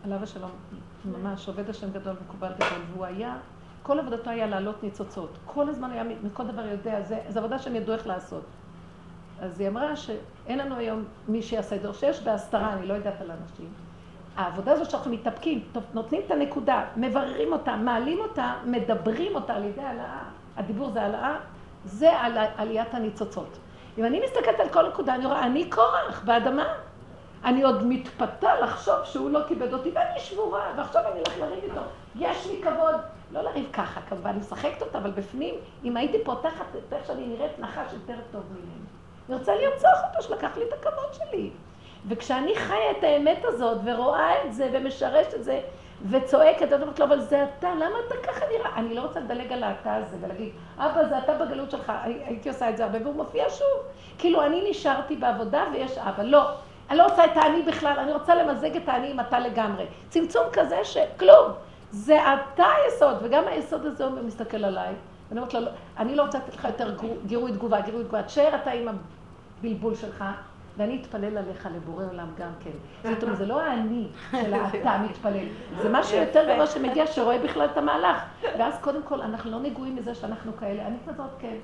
עליו השלום, ממש עובד השם גדול, מקובל גדול, והוא היה, כל עבודתו היה להעלות ניצוצות. כל הזמן היה, מכל דבר יודע, זה, זה עבודה שהם ידעו איך לעשות. אז היא אמרה שאין לנו היום מי שיעשה את זה, או שיש בהסתרה, אני לא יודעת על אנשים. העבודה הזאת שאנחנו מתאפקים, נותנים את הנקודה, מבררים אותה, מעלים אותה, מדברים אותה על ידי העלאה, הדיבור זה העלאה, זה על עליית הניצוצות. אם אני מסתכלת על כל נקודה, אני רואה, אני קורח באדמה. אני עוד מתפתה לחשוב שהוא לא כיבד אותי, ואני שבורה, ועכשיו אני הולך לריב איתו. יש לי כבוד, לא לריב ככה, כמובן, אני משחקת אותה, אבל בפנים, אם הייתי פותחת את איך שאני נראית נחש יותר טוב ממני. אני רוצה לרצוח אותו, שלקח לי את הכבוד שלי. וכשאני חיה את האמת הזאת, ורואה את זה, ומשרשת את זה, וצועקת, אני אומרת לו, אבל זה אתה, למה אתה ככה נראה? אני לא רוצה לדלג על האתה הזה ולהגיד, אבא, זה אתה בגלות שלך, הייתי עושה את זה הרבה, והוא מופיע שוב. כאילו, אני נשארתי בעבודה ויש אבא. לא, אני לא רוצה את האני בכלל, אני רוצה למזג את האני עם אתה לגמרי. צמצום כזה שכלום. זה אתה היסוד, וגם היסוד הזה הוא מסתכל עליי. ואני אומרת לו, לא, אני לא רוצה לתת לך יותר גירוי תגובה, גירוי תגובה. תשאר אתה עם הבלבול שלך, ואני אתפלל עליך לבורא עולם גם כן. זאת אומרת, זה לא האני של האתה מתפלל, זה משהו יותר גדול שמגיע, שרואה בכלל את המהלך. ואז קודם כל, אנחנו לא נגועים מזה שאנחנו כאלה, אני כזאת כן.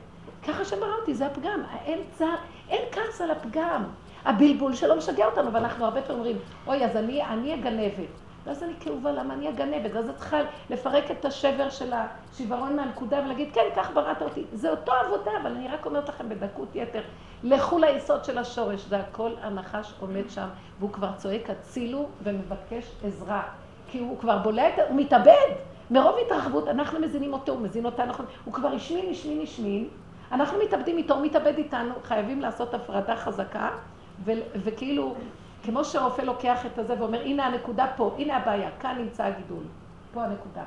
ככה שברא אותי, זה הפגם. אין צער, אין כעס על הפגם. הבלבול שלו משגע אותנו, ואנחנו הרבה פעמים אומרים, אוי, אז אני, אני הגנבת. ואז אני כאובה, למה אני הגנבת? ואז את צריכה לפרק את השבר של השיוורון מהנקודה ולהגיד, כן, כך בראת אותי. זה אותו עבודה, אבל אני רק אומרת לכם בדקות יתר, לכו ליסוד של השורש, זה הכל הנחש עומד שם, והוא כבר צועק הצילו ומבקש עזרה. כי הוא כבר בולע את, הוא מתאבד. מרוב התרחבות, אנחנו מזינים אותו, הוא מזין אותנו, הוא כבר השמין, השמין, השמין. אנחנו מתאבדים איתו, הוא מתאבד איתנו, חייבים לעשות הפרדה חזקה, וכאילו כמו שרופא לוקח את הזה ואומר, הנה הנקודה פה, הנה הבעיה, כאן נמצא הגידול, פה הנקודה.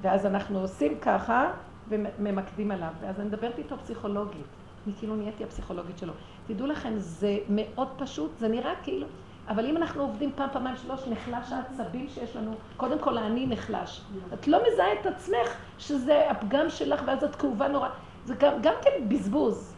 ואז אנחנו עושים ככה, וממקדים עליו, ואז אני מדברת איתו פסיכולוגית. אני כאילו נהייתי הפסיכולוגית שלו. תדעו לכם, זה מאוד פשוט, זה נראה כאילו... אבל אם אנחנו עובדים פעם, פעמיים, שלוש, נחלש העצבים שיש לנו, קודם כל האני נחלש. את לא מזהה את עצמך שזה הפגם שלך ואז את כאובה נורא. זה גם, גם כן בזבוז.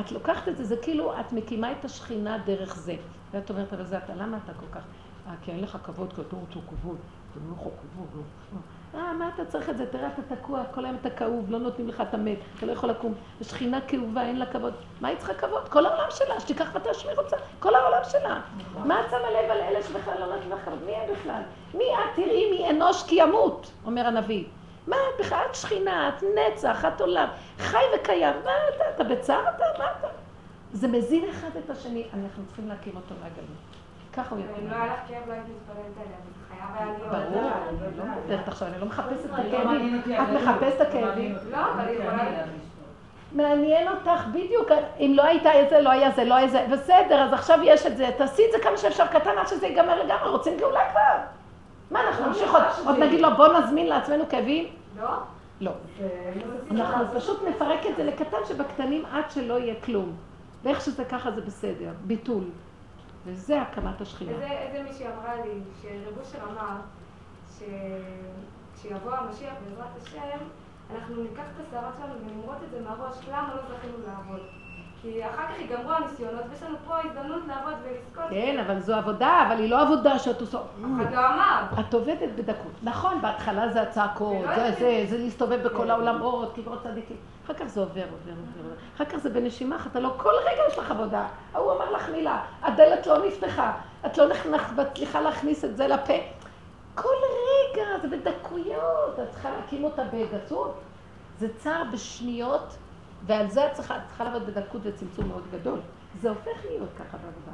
את לוקחת את זה, זה כאילו את מקימה את השכינה דרך זה. ואת אומרת, אבל זה אתה, למה אתה כל כך... אה, כי אין לך כבוד, כי אתה רוצה כבוד. אתה לא יכול כבוד, לא. אה, מה אתה צריך את זה? תראה, אתה תקוע, כל היום אתה כאוב, לא נותנים לך את המת, אתה לא יכול לקום. השכינה כאובה, אין לה כבוד. מה היא צריכה כבוד? כל העולם שלה, שתיקח ותשמיר אותה, כל העולם שלה. מה את שמה לב על אלה שבכלל לא נותנים לך כבוד? מי הם בכלל? מי את תראי מי אנוש כי ימות, אומר הנביא. מה את בכלל? את שכינה, את נצח, את עולם, חי וקיים. מה אתה? אתה בצער אתה? מה אתה? זה מזין אחד את השני, אנחנו צריכים להכיר אותו מהגלות. ככה הוא אם יכול. לא היה לך כאב, לא הייתי מתפללת עליה, להיות. ברור, לא מדברת עכשיו, אני לא מחפשת את לא הכאבים. את. מחפשת את לא הכאבים. לא, אבל היא יכולה- טוב. מעניין אותך בדיוק, אם לא הייתה את זה, לא היה זה, לא היה זה, בסדר, אז עכשיו יש את זה, תעשי את זה כמה שאפשר קטן עד שזה ייגמר לגמרי, רוצים גאולה כבר. מה, אנחנו נמשיך עוד, נגיד לו, בוא נזמין לעצמנו כאבים? לא? לא. זה- אנחנו פשוט נפרק את זה לקטן שבקטנים עד שלא יהיה כלום. ואיך שזה ככה זה בסדר, ביטול. וזה הקמת השכינה. איזה איזה מישהי אמרה לי, שרב אושר אמר, שכשיבוא המשיח בעזרת השם, אנחנו ניקח את השערות שלנו ונמרוט את זה מהראש, למה לא זכינו לעבוד? כי אחר כך ייגמרו הניסיונות, ויש לנו פה הזדמנות לעבוד ולזכות. כן, אבל זו עבודה, אבל היא לא עבודה שאת עושה. אחד לא אמר. את עובדת בדקות. נכון, בהתחלה זה הצעקות, זה זה, זה להסתובב בכל העולמות, קברות צדיקים. אחר כך זה עובר, עובר, עובר. אחר כך זה בנשימה, אתה לא, כל רגע יש לך עבודה. ההוא אמר לך מילה, הדלת לא נפתחה, את לא מצליחה להכניס את זה לפה. כל רגע, זה בדקויות, את צריכה להקים אותה בגסות. זה צער בשניות, ועל זה את צריכה, את צריכה לעבוד בדקות וצמצום מאוד גדול. זה הופך להיות ככה בעבודה.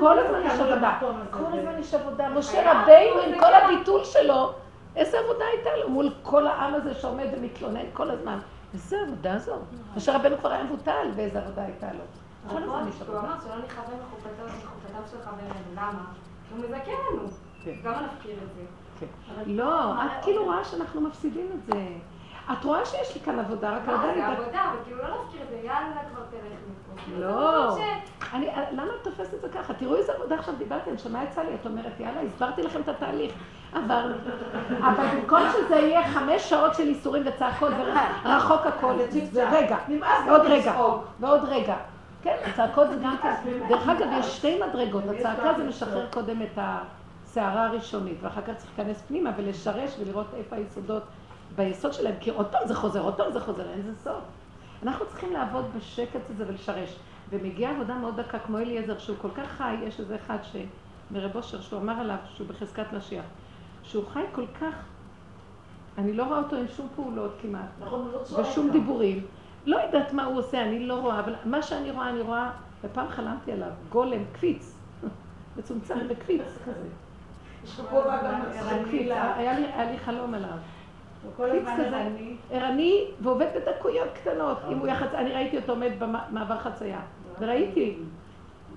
כל מביא הזמן יש עבודה, כל הזמן יש עבודה. משה רבינו עם כל. הביטול שלו, איזה עבודה הייתה לו מול כל העם הזה שעומד ומתלונן כל הזמן. איזה עבודה זו. משה רבנו כבר היה מבוטל ואיזה עבודה הייתה לו. נכון, הוא. אמר שלא נכוון מחופתו מחופתיו של חברנו, למה? הוא מזכה לנו. כן. למה נפקיר את זה? כן. לא, את כאילו רואה שאנחנו מפסידים את זה. את רואה שיש לי כאן עבודה, רק עדיין... זה את- עבודה, אבל כאילו לא להפקיר את זה, יאללה כבר תלך מפה. זה לא. ש- אני, למה את תופסת את זה ככה? תראו איזה עבודה עכשיו דיברתי, הנשמה יצאה לי, את אומרת, יאללה, הסברתי לכם את התהליך. עברנו. אבל במקום שזה יהיה חמש שעות של איסורים וצעקות ורחוק הכל, זה רגע, נמאס ועוד גם רגע. ועוד רגע. כן, הצעקות זה גם כן. דרך אגב, יש שתי מדרגות. הצעקה זה משחרר קודם את הסערה הראשונית, ואחר כך צריך להיכנס פנימה ולשרש ולראות איפה היסודות ביסוד שלהם, כי עוד פעם זה חוזר, עוד פעם זה חוזר, אין זה סוף. אנחנו צריכים לעבוד בשקט הזה ולשרש. ומגיעה עבודה מאוד דקה, כמו אליעזר, שהוא כל כך חי, יש איזה אחד ש... מרב אושר, שהוא אמר עליו שהוא בחזקת משיח, שהוא חי כל כך, אני לא רואה אותו עם שום פעולות כמעט, נכון, לא ושום. דיבורים. לא יודעת מה הוא עושה, אני לא רואה, אבל מה שאני רואה, אני רואה, ופעם חלמתי עליו, גולם, קפיץ, מצומצם וקפיץ כזה. היה לי חלום עליו. הוא כל קפיץ הזמן כזה. ערני. ערני ועובד בדקויות קטנות. אם הוא יחצה, אני ראיתי אותו עומד במעבר חצייה, וראיתי,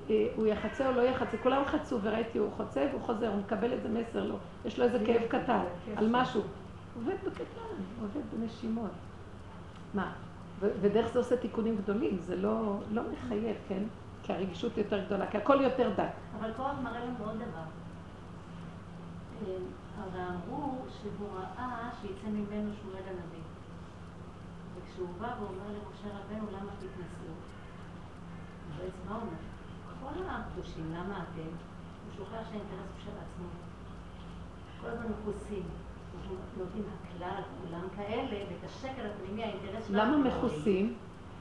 אה, הוא יחצה או לא יחצה, כולם חצו וראיתי, הוא חוצה והוא חוזר, הוא מקבל איזה מסר לו, יש לו איזה כאב קטן על משהו. הוא עובד בקטן, הוא עובד בנשימות. מה? ודרך זה עושה תיקונים גדולים, זה לא, לא מחייב, כן? כי הרגישות יותר גדולה, כי הכל יותר דק. אבל כוח מראה לנו עוד דבר. הרי אמרו שהוא ראה שיצא ממנו שמואל הנביא. וכשהוא בא ואומר למשה רבנו, למה תתנסו? בעצם מה אומר? כל הקדושים, למה אתם? הוא שוכח שהאינטרס הוא של עצמו. כל הזמן מכוסים. נותנים הכלל על כולם כאלה, ואת השקל הפנימי, האינטרס שלנו. למה מכוסים?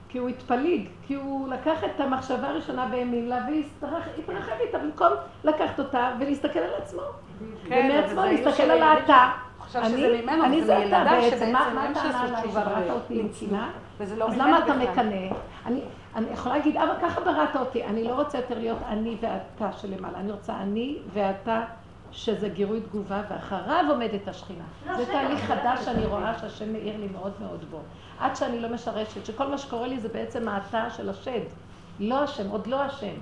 כי הוא התפליג, כי הוא לקח את המחשבה הראשונה והאמין לה והתרחב איתה במקום לקחת אותה ולהסתכל על עצמו. כן, ומעצמו להסתכל על האתה. אני- זה אתה בעצם, מה הטענה עליי שבראת אותי עם. קנאה? וזה לא אז למה אתה. מקנא? אני אני יכולה להגיד, אבא ככה בראת אותי, אני לא רוצה יותר להיות אני ואתה שלמעלה, אני רוצה אני ואתה שזה גירוי תגובה, ואחריו עומדת השכינה. לא, זה תהליך זה חדש לא שאני. רואה שהשם מאיר לי מאוד מאוד בו. עד שאני לא משרשת, שכל מה שקורה לי זה בעצם האתה של השד. לא השם, עוד לא השם.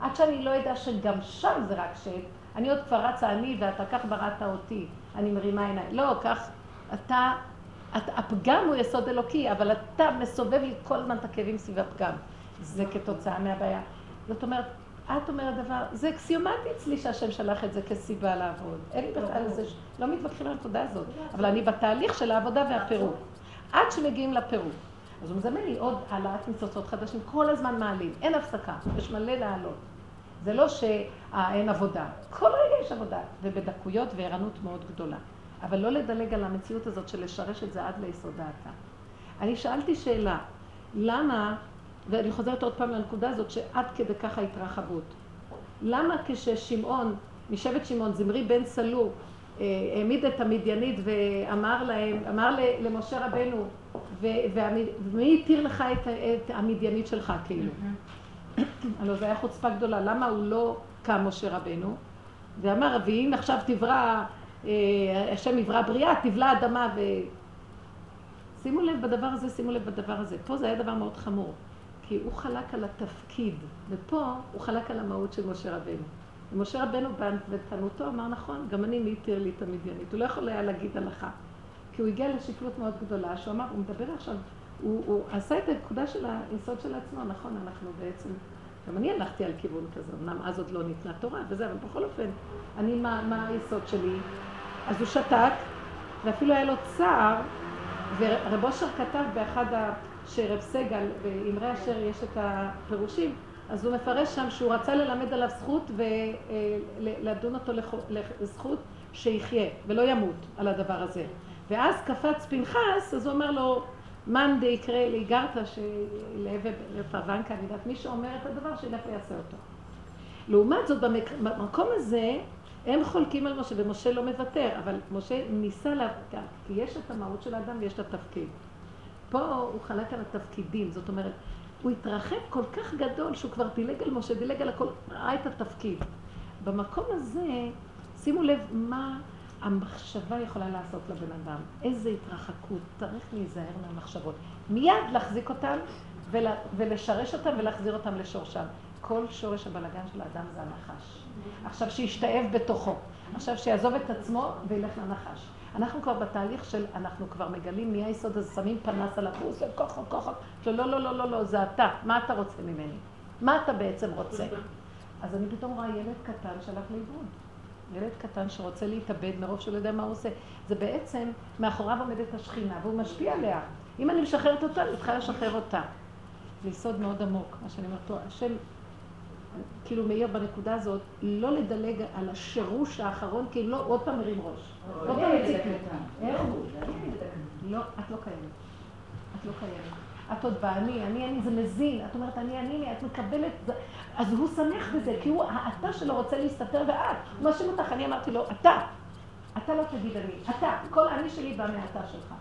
עד שאני לא אדע שגם שם זה רק שד, אני עוד כבר רצה אני ואתה כך בראת אותי. אני מרימה עיניים. לא, כך אתה הפגם הוא יסוד אלוקי, אבל אתה מסובב לי כל הזמן את הכאבים סביב הפגם. זה כתוצאה מהבעיה. זאת אומרת, את אומרת דבר, זה אקסיומטי אצלי שהשם שלח את זה כסיבה לעבוד. אין לי בכלל איזה, לא מתווכחים על הנקודה הזאת, אבל אני בתהליך של העבודה והפירוק. עד שמגיעים לפירוק. אז הוא מזמן לי עוד העלאת ניצוצות חדשים, כל הזמן מעלים, אין הפסקה, יש מלא לעלות. זה לא שאין עבודה, כל רגע יש עבודה, ובדקויות וערנות מאוד גדולה. אבל לא לדלג על המציאות הזאת של לשרש את זה עד ליסוד דעתה. אני שאלתי שאלה, למה, ואני חוזרת עוד פעם לנקודה הזאת, שעד כדי ככה התרחבות. למה כששמעון, משבט שמעון, זמרי בן סלו, אה, העמיד את המדיינית ואמר להם, אמר למשה רבנו, ומי התיר לך את, את המדיינית שלך, כאילו? הלוא זו הייתה חוצפה גדולה. למה הוא לא קם, משה רבנו, ואמר, ואם עכשיו תברא, אה, השם יברא בריאה, תבלע אדמה ו... שימו לב בדבר הזה, שימו לב בדבר הזה. פה זה היה דבר מאוד חמור, כי הוא חלק על התפקיד, ופה הוא חלק על המהות של משה רבנו. ומשה רבנו בתנותו אמר, נכון, גם אני, מי התיר לי את המדיינית? הוא לא יכול היה להגיד הלכה. כי הוא הגיע לשפלות מאוד גדולה, שהוא אמר, הוא מדבר עכשיו, הוא, הוא עשה את הנקודה של היסוד של עצמו, נכון, אנחנו בעצם, גם אני הלכתי על כיוון כזה, אמנם אז עוד לא ניתנה תורה וזה, אבל בכל אופן, אני, מה, מה היסוד שלי? אז הוא שתק, ואפילו היה לו צער, ורב אושר כתב באחד ה... שרב סגל, באמרי אשר יש את הפירושים, אז הוא מפרש שם שהוא רצה ללמד עליו זכות ולדון אותו לזכות שיחיה ולא ימות על הדבר הזה. ואז קפץ פנחס, אז הוא אומר לו, מאן דיקרא ליגרתא לפרוונקה, אני יודעת, מי שאומר את הדבר, שילך ויעשה אותו. לעומת זאת, במקום הזה, הם חולקים על משה, ומשה לא מוותר, אבל משה ניסה להפתיע, כי יש את המהות של האדם ויש את התפקיד. פה הוא חלק על התפקידים, זאת אומרת, הוא התרחב כל כך גדול שהוא כבר דילג על משה, דילג על הכל, ראה את התפקיד. במקום הזה, שימו לב מה המחשבה יכולה לעשות לבן אדם, איזה התרחקות, צריך להיזהר מהמחשבות. מיד להחזיק אותם ול, ולשרש אותם ולהחזיר אותם לשורשם. כל שורש הבלגן של האדם זה הנחש. עכשיו שישתאב בתוכו. עכשיו שיעזוב את עצמו וילך לנחש. אנחנו כבר בתהליך של, אנחנו כבר מגלים מי היסוד הזה, שמים פנס על הפוס, ככה, ככה, לא, לא, לא, לא, לא, זה אתה, מה אתה רוצה ממני? מה אתה בעצם רוצה? אז אני פתאום רואה ילד קטן שהלך לאיבוד. ילד קטן שרוצה להתאבד מרוב שהוא לא יודע מה הוא עושה. זה בעצם, מאחוריו עומדת השכינה, והוא משפיע עליה. אם אני משחררת אותה, אני צריכה לשחרר אותה. זה יסוד מאוד עמוק, מה שאני אומרת, השם כאילו מאיר בנקודה הזאת, לא לדלג על השירוש האחרון, כי לא, עוד פעם מרים ראש. עוד פעם מציק לי. איך הוא? לא, את לא קיימת. את לא קיימת. את עוד באני, אני, אני, זה מזין. את אומרת, אני, אני, את מקבלת, אז הוא שמח בזה, כי הוא, האתה שלו רוצה להסתתר ואת. הוא מאשים אותך, אני אמרתי לו, אתה. אתה לא תגיד אני, אתה. כל אני שלי בא מהאתה שלך.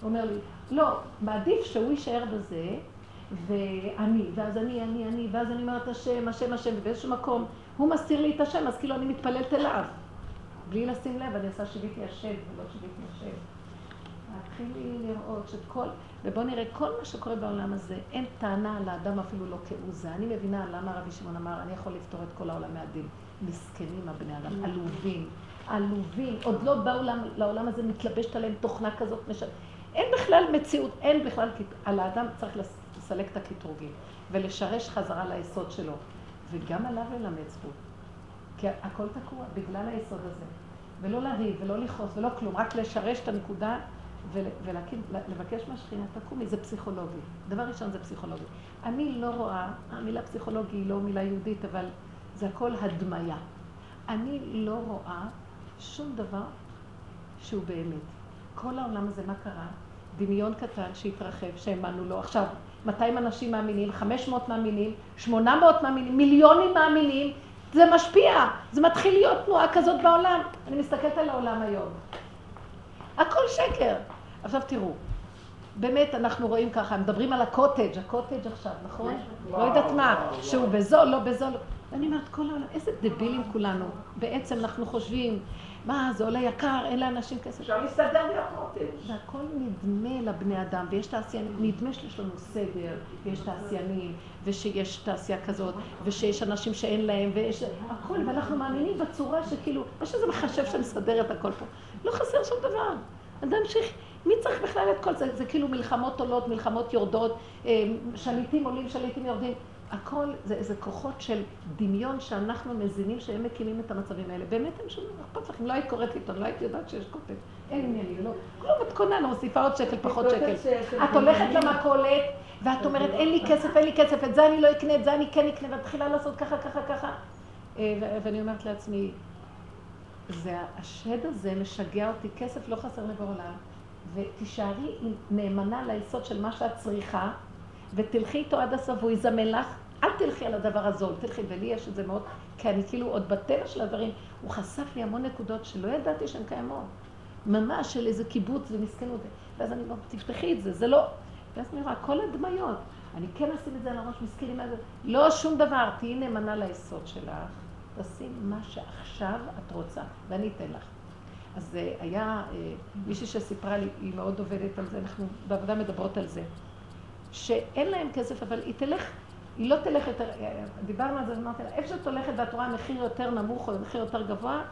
הוא אומר לי, לא, מעדיף שהוא יישאר בזה, ואני, ואז אני, אני, אני, ואז אני אומרת השם, השם, השם, ובאיזשהו מקום הוא מסתיר לי את השם, אז כאילו אני מתפללת אליו. בלי לשים לב, אני עושה שיביתי השם, ולא שיביתי השם. להתחיל לראות שכל, ובואו נראה, כל מה שקורה בעולם הזה, אין טענה על האדם אפילו לא כעוזה. אני מבינה למה רבי שמעון אמר, אני יכול לפתור את כל העולם מהדין. מסכנים הבני אדם, עלובים, עלובים, עוד לא באו לעולם הזה, מתלבשת עליהם תוכנה כזאת. אין בכלל מציאות, אין בכלל, על האדם צריך לסלק את הקטרוגים ולשרש חזרה ליסוד שלו, וגם עליו ללמד זכות. כי הכל תקוע בגלל היסוד הזה. ולא לריב ולא לכעוס ולא כלום, רק לשרש את הנקודה ולהקים, לבקש מהשכינה, תקומי, זה פסיכולוגי. דבר ראשון זה פסיכולוגי. אני לא רואה, המילה פסיכולוגי היא לא מילה יהודית, אבל זה הכל הדמיה. אני לא רואה שום דבר שהוא באמת. כל העולם הזה, מה קרה? דמיון קטן שהתרחב, שהאמנו לו. עכשיו, 200 אנשים מאמינים, 500 מאמינים, 800 מאמינים, מיליונים מאמינים, זה משפיע, זה מתחיל להיות תנועה כזאת בעולם. אני מסתכלת על העולם היום. הכל שקר. עכשיו תראו, באמת אנחנו רואים ככה, מדברים על הקוטג', הקוטג' עכשיו, נכון? לא יודעת מה, שהוא בזול, לא בזול. ואני אומרת, כל העולם, איזה דבילים כולנו. בעצם אנחנו חושבים, מה, זה עולה יקר, אין לאנשים כסף. אפשר להסתדר מהקוטג'. והכל נדמה לבני אדם, ויש תעשיינים, נדמה שיש לנו סדר, ויש תעשיינים, ושיש תעשייה כזאת, ושיש אנשים שאין להם, ויש הכל, ואנחנו מאמינים בצורה שכאילו, יש איזה מחשב שמסדר את הכל פה. לא חסר שום דבר. אדם מי צריך בכלל את כל זה? זה כאילו מלחמות עולות, מלחמות יורדות, אה, שליטים עולים, שליטים יורדים. הכל זה איזה כוחות של דמיון שאנחנו מזינים שהם מקימים את המצבים האלה. באמת שום דבר אכפת לכם, לא היית קוראת עיתון, לא הייתי יודעת שיש כותב. אין עניינים, לא. כלום, את קונה, לא מוסיפה עוד שקל, פחות שקל. את הולכת למכולת, ואת אומרת, אין לי כסף, אין לי כסף, את זה אני לא אקנה, את זה אני כן אקנה, ואת מתחילה לעשות ככה, ככה, ככה. אה, ואני אומרת לעצמי, זה, השד הזה משגע אותי, כסף לא חסר בעולם, ותישארי נאמנה ליסוד של מה שאת צריכה, ותלכי איתו עד הסוף, והוא יזמן לך, אל תלכי על הדבר הזול, תלכי, ולי יש את זה מאוד, כי אני כאילו עוד בטבע של הדברים, הוא חשף לי המון נקודות שלא ידעתי שהן קיימות. ממש של איזה קיבוץ ומסכנות, ואז אני אומרת, תפתחי את זה, זה לא... ואז אני רואה, כל הדמיות, אני כן אשים את זה על הראש, מסכנים על זה, לא שום דבר, תהיי נאמנה ליסוד שלך, תשים מה שעכשיו את רוצה, ואני אתן לך. אז אה, היה אה, מישהי שסיפרה לי, היא מאוד עובדת על זה, אנחנו בעבודה מדברות על זה, שאין להם כסף, אבל היא תלך, היא לא תלך יותר, אה, דיברנו על זה, אמרתי לה, איפה שאת הולכת ואת רואה מחיר יותר נמוך או מחיר יותר גבוה,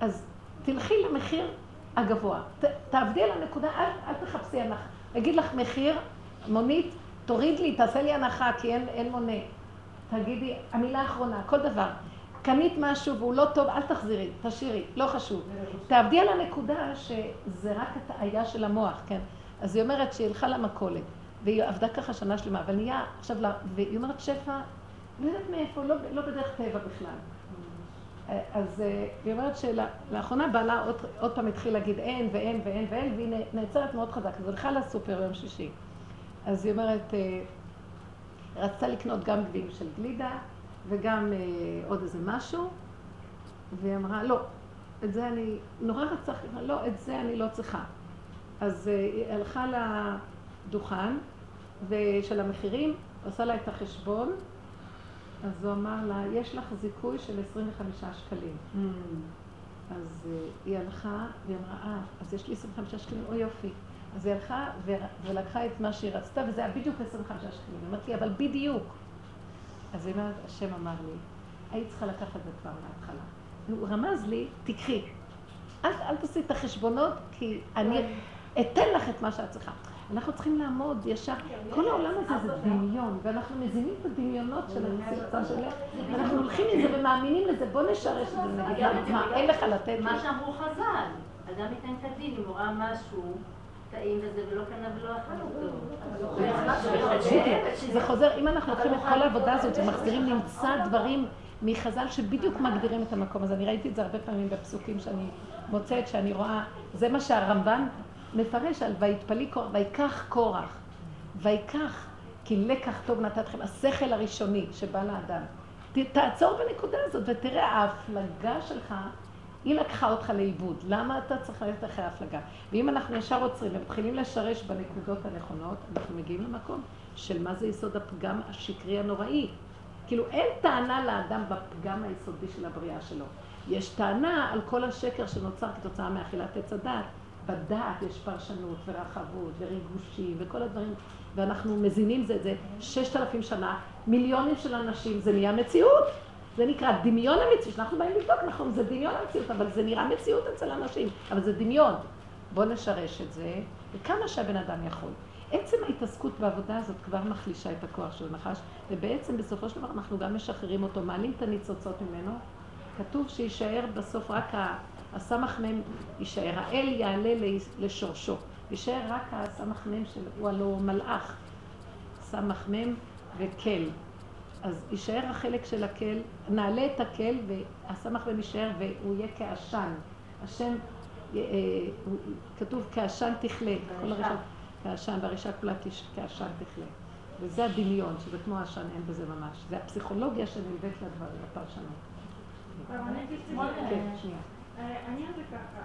אז תלכי למחיר הגבוה. ת, תעבדי על הנקודה, אל, אל תחפשי הנחה. אגיד לך מחיר, מונית, תוריד לי, תעשה לי הנחה, כי אין, אין מונה. תגידי, המילה האחרונה, כל דבר. קנית משהו והוא לא טוב, אל תחזירי, תשאירי, לא חשוב. תעבדי על הנקודה שזה רק הטעיה של המוח, כן? אז היא אומרת שהיא הלכה למכולת, והיא עבדה ככה שנה שלמה, אבל נהיה עכשיו, והיא אומרת שפע, לא יודעת מאיפה, לא, לא בדרך טבע בכלל. אז אה, היא אומרת שלאחרונה בעלה עוד, עוד פעם התחיל להגיד אין ואין ואין ואין, והיא נעצרת מאוד חזק. אז הלכה לסופר ביום שישי. אז היא אומרת, אה, רצתה לקנות גם גביעים של גלידה וגם אה, עוד איזה משהו, והיא אמרה, לא, את זה אני, נורא רצה, לא, את זה אני לא צריכה. אז היא הלכה לדוכן של המחירים, עושה לה את החשבון, אז הוא אמר לה, יש לך זיכוי של 25 שקלים. Mm. אז uh, היא הלכה, והיא אמרה, אה, אז יש לי 25 שקלים, אוי יופי. אז היא הלכה ולקחה את מה שהיא רצתה, וזה היה בדיוק 25 שקלים. היא אמרת לי, אבל בדיוק. אז היא אומרת, השם אמר לי, היית צריכה לקחת את זה כבר מההתחלה. הוא רמז לי, תקחי. אל, אל תעשי את החשבונות, כי אני אתן לך את מה שאת צריכה. אנחנו צריכים לעמוד ישר, כל העולם הזה זה דמיון, ואנחנו מזינים את הדמיונות של הצד שלך, ואנחנו הולכים לזה ומאמינים לזה, בוא נשרש את זה. ונגיד, מה, אין לך לתת מה שאמרו חז"ל, אדם ייתן את הדין, אם הוא ראה משהו טעים וזה, ולא קנה ולא אכל אותו. זה חוזר, אם אנחנו לוקחים את כל העבודה הזאת ומחזירים, נמצא דברים מחז"ל שבדיוק מגדירים את המקום הזה. אני ראיתי את זה הרבה פעמים בפסוקים שאני מוצאת, שאני רואה, זה מה שהרמב"ן מפרש על ויתפלי קורח, ויקח קורח, ויקח, כי לקח טוב נתתכם, השכל הראשוני שבא לאדם. תעצור בנקודה הזאת ותראה, ההפלגה שלך, היא לקחה אותך לאיבוד. למה אתה צריך ללכת אחרי ההפלגה? ואם אנחנו ישר עוצרים ומתחילים לשרש בנקודות הנכונות, אנחנו מגיעים למקום של מה זה יסוד הפגם השקרי הנוראי. כאילו אין טענה לאדם בפגם היסודי של הבריאה שלו. יש טענה על כל השקר שנוצר כתוצאה מאכילת עץ הדת. בדעת יש פרשנות ורחבות וריגושים וכל הדברים, ואנחנו מזינים זה את זה ששת אלפים שנה, מיליונים של אנשים, זה נהיה מציאות. זה נקרא דמיון המציאות, שאנחנו באים לבדוק, נכון, זה דמיון המציאות, אבל זה נראה מציאות אצל אנשים, אבל זה דמיון. בואו נשרש את זה, וכמה שהבן אדם יכול. עצם ההתעסקות בעבודה הזאת כבר מחלישה את הכוח של הנחש, ובעצם בסופו של דבר אנחנו גם משחררים אותו, מעלים את הניצוצות ממנו. כתוב שיישאר בסוף רק הסמ"ך מ' יישאר, האל יעלה לשורשו, יישאר רק הסמ"ך מ' שהוא הלא מלאך, סמ"ך מ' וקל. אז יישאר החלק של הקל, נעלה את הקל והסמ"ך מ' יישאר והוא יהיה כעשן. השם, אה, כתוב כעשן תכלה, כל הראשון, כעשן, והראשה כולה כעשן תכלה. וזה הדמיון, שזה כמו עשן, אין בזה ממש. זה הפסיכולוגיה שנלווית לדברים, לפרשנות. כן, שנייה. אה, אני אעשה ככה,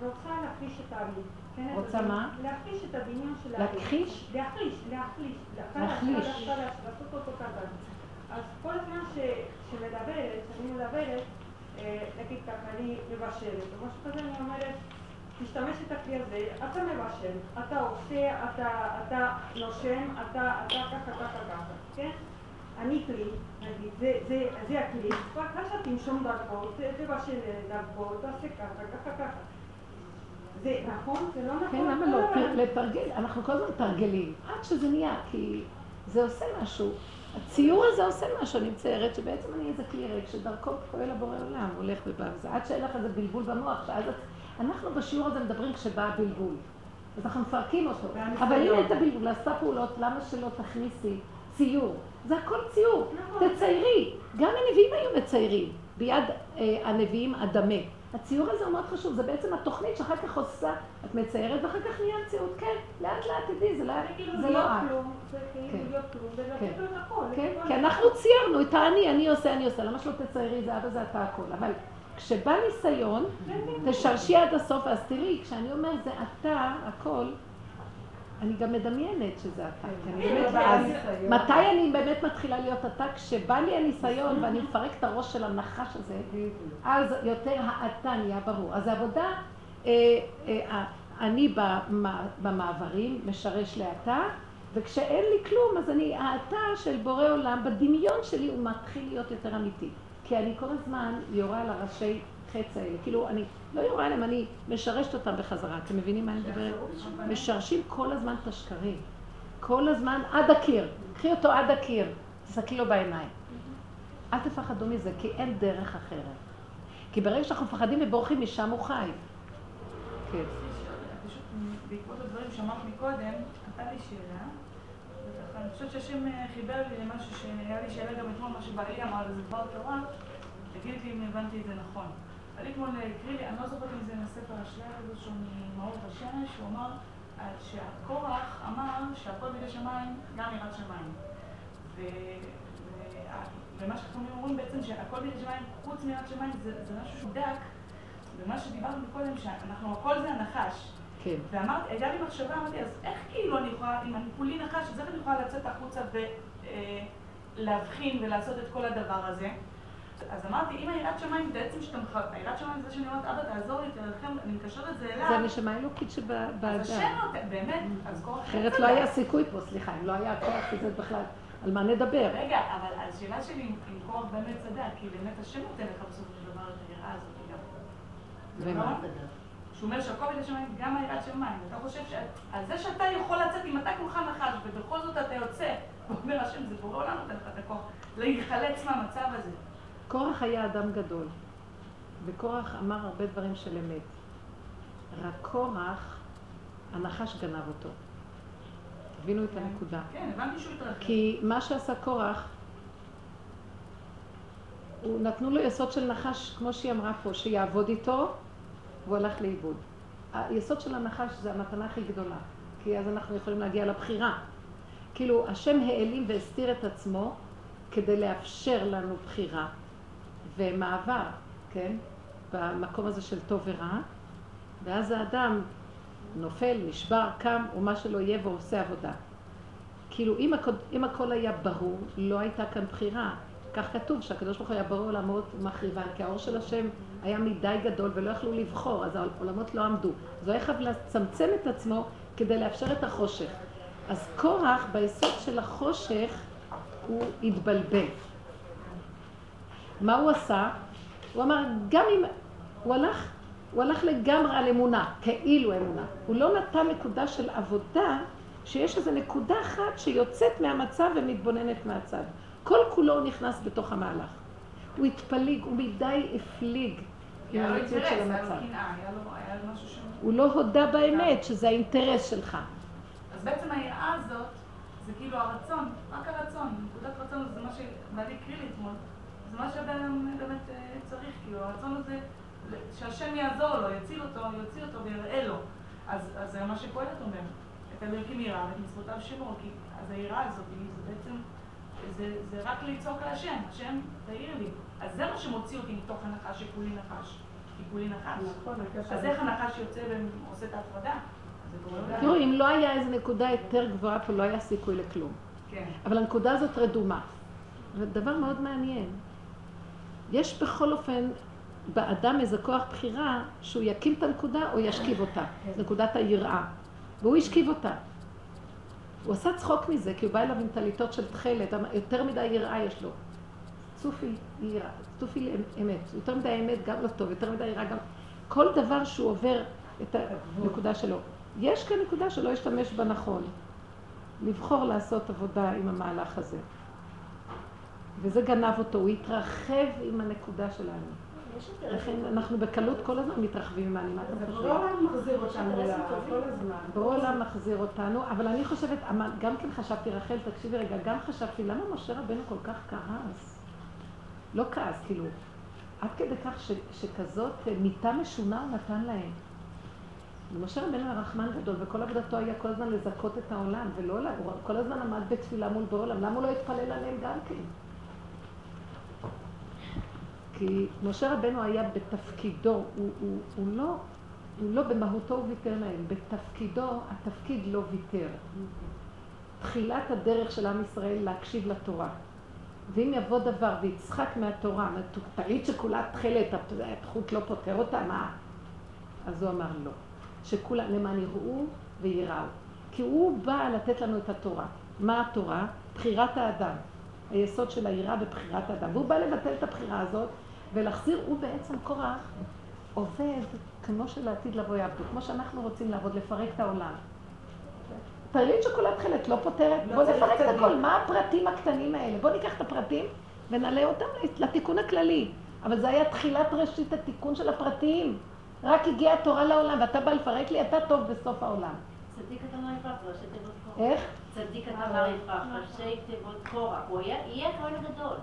רוצה להכחיש את האביב. כן, רוצה מה? להכחיש את הבניין של האביב. להכחיש? להכחיש, להכחיש. להכחיש. לעשות אותו קטן. אז כל הזמן שמדברת, שאני מדברת, נגיד אה, ככה, אני מבשלת, או משהו כזה, אני אומרת, תשתמש את הכלי הזה, אתה מבשל, אתה עושה, אתה נושם, אתה ככה, ככה, ככה, כן? אני כלי, נגיד, זה, זה, זה הכלי, בבקשה תנשום דרכו, תבשל דרכו, תעשה ככה, ככה, ככה. זה נכון? זה לא נכון? כן, למה לא? תר- לתרגל, אנחנו כל הזמן מתרגלים, עד שזה נהיה, כי זה עושה משהו. הציור הזה עושה משהו, אני מציירת שבעצם אני איזה כלי ריק שדרכו פועל הבורא עולם, הולך ובא וזה, עד שאין לך איזה בלבול במוח, את... אנחנו בשיעור הזה מדברים כשבא הבלבול. אז אנחנו מפרקים אותו. אבל הנה את הבלבול, עשתה פעולות, למה שלא תכניסי ציור? זה הכל ציור. תציירי. גם הנביאים היו מציירים. ביד אה, הנביאים הדמה. הציור הזה הוא מאוד חשוב, זה בעצם התוכנית שאחר כך עושה, את מציירת ואחר כך נהיה מציאות. כן, לאט לאט תדעי, זה לא, זה כאילו זה לא את. כלום, זה כאילו כן. להיות כלום, ולתת. לו את הכל. את כל כי אנחנו ציירנו את האני, אני עושה, אני עושה. למה שלא תציירי זה אבא זה אתה הכל. אבל כשבא ניסיון, תשרשי עד הסוף, אז תראי, כשאני אומר זה אתה הכל, אני גם מדמיינת שזה אתה. כי אני כן, באמת, אבל אז מתי אני באמת מתחילה להיות אתה? כשבא לי הניסיון ואני מפרק את הראש של הנחש הזה, אז יותר האתה נהיה ברור. אז העבודה, אה, אה, אני במ- במעברים משרש לאתה, וכשאין לי כלום, אז אני, האתה של בורא עולם, בדמיון שלי הוא מתחיל להיות יותר אמיתי. כי אני כל הזמן יורה על הראשי חץ האלה. כאילו, אני לא יורה עליהם, אני משרשת אותם בחזרה. אתם מבינים מה אני מדברת? משרשים כל הזמן את השקרים. כל הזמן עד הקיר. קחי אותו עד הקיר, תסתכלי לו בעיניים. אל תפחדו מזה, כי אין דרך אחרת. כי ברגע שאנחנו מפחדים ובורחים, משם הוא חי. כן. פשוט בעקבות הדברים שאמרת מקודם, הייתה לי שאלה, אני חושבת שהשם אה, חיבר לי למשהו שהיה לי שאלה גם אתמול, מה שבעלי אמר, זה דבר תורה, תגיד לי אם הבנתי את זה נכון. בעלי אתמול אה, הקריא לי, אני לא זוכרת אם זה מספר אשליה שהוא ממאור בשמש, הוא אמר אה, שהקורח אמר שהכל בידי שמיים, גם יראת שמיים. ומה שאנחנו אומרים בעצם שהכל בידי שמיים, חוץ מיראת שמיים, זה זה משהו שהוא דק. ומה שדיברנו מקודם, שאנחנו, הכל זה הנחש. כן. ואמרתי, הייתה לי מחשבה, אמרתי, אז איך כאילו אני יכולה, אם אני כולי נחש, אז איך אני יכולה לצאת החוצה ולהבחין ולעשות את כל הדבר הזה? אז אמרתי, אם היראת שמיים, בעצם שאתה מח... היראת שמיים זה שאני אומרת, אבא תעזור לי, תרחם, אני מקשרת את זה אליו. זה הנשמה האלוקית אז שבאדם. השם נותן, באמת, אז כל אחרת לא היה סיכוי פה, סליחה, אם לא היה כוח כזה בכלל, על מה נדבר? רגע, אבל השאלה שלי אם אם קורח באמת צדק, כי באמת השם נותן לך בסופו של דבר את היראה הזאת גם. ומה? נכון? שהוא אומר שהכל בידי שמיים, גם היראת שמיים. אתה חושב שעל זה שאתה יכול לצאת, אם אתה כולך נחש, ובכל זאת אתה יוצא, ואומר השם, זה בורא עולם נותן לך את הכוח, להיחלץ מהמצב הזה. קורח היה אדם גדול, וקורח אמר הרבה דברים של אמת. רק קורח, הנחש גנב אותו. תבינו את הנקודה. כן, הבנתי שהוא התרחב. כי מה שעשה קורח, הוא נתנו לו יסוד של נחש, כמו שהיא אמרה פה, שיעבוד איתו, והוא הלך לאיבוד. היסוד של הנחש זה המתנה הכי גדולה, כי אז אנחנו יכולים להגיע לבחירה. כאילו, השם העלים והסתיר את עצמו כדי לאפשר לנו בחירה ומעבר, כן? במקום הזה של טוב ורע, ואז האדם נופל, נשבר, קם, או מה שלא יהיה, ועושה עבודה. כאילו, אם הכל, אם הכל היה ברור, לא הייתה כאן בחירה. כך כתוב שהקדוש ברוך הוא היה ברור עולמות מחריבן, כי האור של השם היה מדי גדול ולא יכלו לבחור, אז העולמות לא עמדו. אז הוא היה חייב לצמצם את עצמו כדי לאפשר את החושך. אז קורח, ביסוד של החושך, הוא התבלבל. מה הוא עשה? הוא אמר, גם אם... הוא הלך, הוא הלך לגמרי על אמונה, כאילו אמונה. הוא לא נתן נקודה של עבודה, שיש איזו נקודה אחת שיוצאת מהמצב ומתבוננת מהצד. כל כולו הוא נכנס בתוך המהלך. הוא התפליג, הוא מדי הפליג עם המציאות של המצב. הוא לא הודה באמת שזה האינטרס שלך. אז בעצם היראה הזאת, זה כאילו הרצון, רק הרצון, נקודת רצון זה מה שבעלי הקריא לי אתמול, זה מה שאדם באמת אה, צריך, כאילו הרצון הזה, שהשם יעזור לו, יציל אותו, יוציא אותו ויראה לו. אז, אז זה מה שקהלת אומר, את אלוהים יראה ואת מצוותיו שמור, כי אז היראה הזאת, היא- זה בעצם, זה, זה רק לצעוק על השם, השם תעיר לי. אז זה מה שמוציא אותי מתוך הנחש שכולי נחש, כי כולי נחש. נכון. אז איך הנחש יוצא ועושה את ההפרדה? תראו, אם לא היה איזו נקודה יותר גבוהה פה, לא היה סיכוי לכלום. כן. אבל הנקודה הזאת רדומה. ודבר מאוד מעניין. יש בכל אופן באדם איזה כוח בחירה שהוא יקים את הנקודה או ישכיב אותה. נקודת היראה. והוא השכיב אותה. הוא עשה צחוק מזה, כי הוא בא אליו עם טליתות של תכלת, יותר מדי יראה יש לו. צופי יראה, צופי אמת. יותר מדי אמת גם לא טוב, יותר מדי יראה גם... כל דבר שהוא עובר את הנקודה שלו. יש כאן נקודה שלא השתמש בה נכון. לבחור לעשות עבודה עם המהלך הזה. וזה גנב אותו, הוא התרחב עם הנקודה שלנו. לכן אנחנו בקלות כל הזמן מתרחבים עם האני, מה אתם חושבים? ברור העולם מחזיר אותנו כל הזמן. ברור העולם מחזיר אותנו, אבל אני חושבת, גם כן חשבתי, רחל, תקשיבי רגע, גם חשבתי, למה משה רבנו כל כך כעס? לא כעס, כאילו, עד כדי כך ש, שכזאת מיטה משונה הוא נתן להם. ומשה רבנו היה רחמן גדול, וכל עבודתו היה כל הזמן לזכות את העולם, ולא, הוא כל הזמן עמד בתפילה מול בורא עולם, למה הוא לא התפלל עליהם גם כן? כי משה רבנו היה בתפקידו, הוא, הוא, הוא, לא, הוא לא במהותו הוא ויתר להם, בתפקידו התפקיד לא ויתר. תחילת הדרך של עם ישראל להקשיב לתורה. ואם יבוא דבר ויצחק מהתורה, טעית שכולה תכלת, החוט לא פותר אותה, מה? אז הוא אמר לא. שכולם, למען יראו ויראו. כי הוא בא לתת לנו את התורה. מה התורה? בחירת האדם. היסוד של היראה בבחירת האדם. והוא בא לבטל את הבחירה הזאת ולהחזיר, הוא בעצם קורח עובד כמו שלעתיד לבוא יעבדו, כמו שאנחנו רוצים לעבוד, לפרק את העולם. תרלית שכולה תכלת לא פותרת, לא בוא נפרק את. הכל, מה הפרטים הקטנים האלה? בוא ניקח את הפרטים ונעלה אותם לתיקון הכללי. אבל זה היה תחילת ראשית התיקון של הפרטים. רק הגיעה התורה לעולם, ואתה בא לפרק לי, אתה טוב בסוף העולם. צדיק אתה לא יפרח, ראשי תיבות קורח. איך? צדיק אתה לא יפרח, ראשי תיבות קורח. הוא היה- יהיה כהן גדול.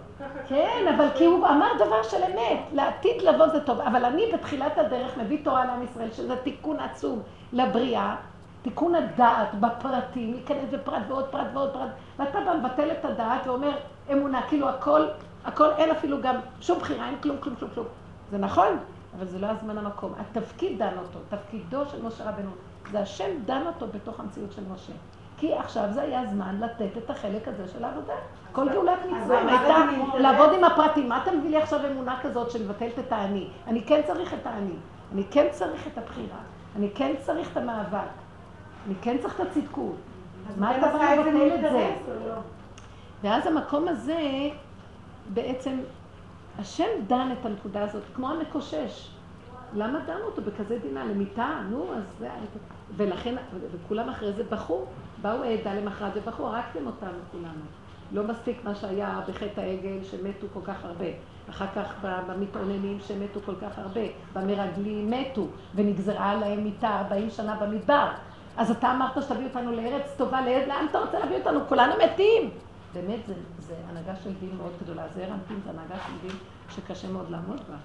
כן, אבל כי הוא אמר דבר של אמת, לעתיד לבוא זה טוב, אבל אני בתחילת הדרך מביא תורה לעם ישראל, שזה תיקון עצום לבריאה, תיקון הדעת בפרטים, להיכנס בפרט ועוד פרט ועוד פרט, ואתה בא מבטל את הדעת ואומר אמונה, כאילו הכל, הכל אין אפילו גם שום בחירה, אין כלום, כלום, כלום, כלום. זה נכון, אבל זה לא הזמן המקום. התפקיד דן אותו, תפקידו של משה רבנו, זה השם דן אותו בתוך המציאות של משה. כי עכשיו זה היה זמן לתת את החלק הזה של העבודה. כל גאולת מצרים הייתה? לעבוד עם הפרטים. מה אתה מביא לי עכשיו אמונה כזאת של מבטלת את האני? אני כן צריך את האני. אני כן צריך את הבחירה. אני כן צריך את המאבק. אני כן צריך את הצדקות. מה אתה בא לבטל את זה? לא? ואז המקום הזה, בעצם, השם דן את הנקודה הזאת, כמו המקושש. למה דנו אותו בכזה דינה? למיטה? נו, אז זה... ולכן, וכולם אחרי זה בכו, באו העדה למחרת ובכו, הרגתם אותנו כולנו. לא מספיק מה שהיה בחטא העגל, שמתו כל כך הרבה. אחר כך במתאוננים שמתו כל כך הרבה. במרגלים מתו, ונגזרה עליהם מיטה 40 שנה במדבר. אז אתה אמרת שתביא אותנו לארץ טובה, לאן אתה רוצה להביא אותנו? כולנו מתים. באמת, זה, זה הנהגה של דין מאוד גדולה. זה אנפין, זה הנהגה של דין שקשה מאוד לעמוד בה.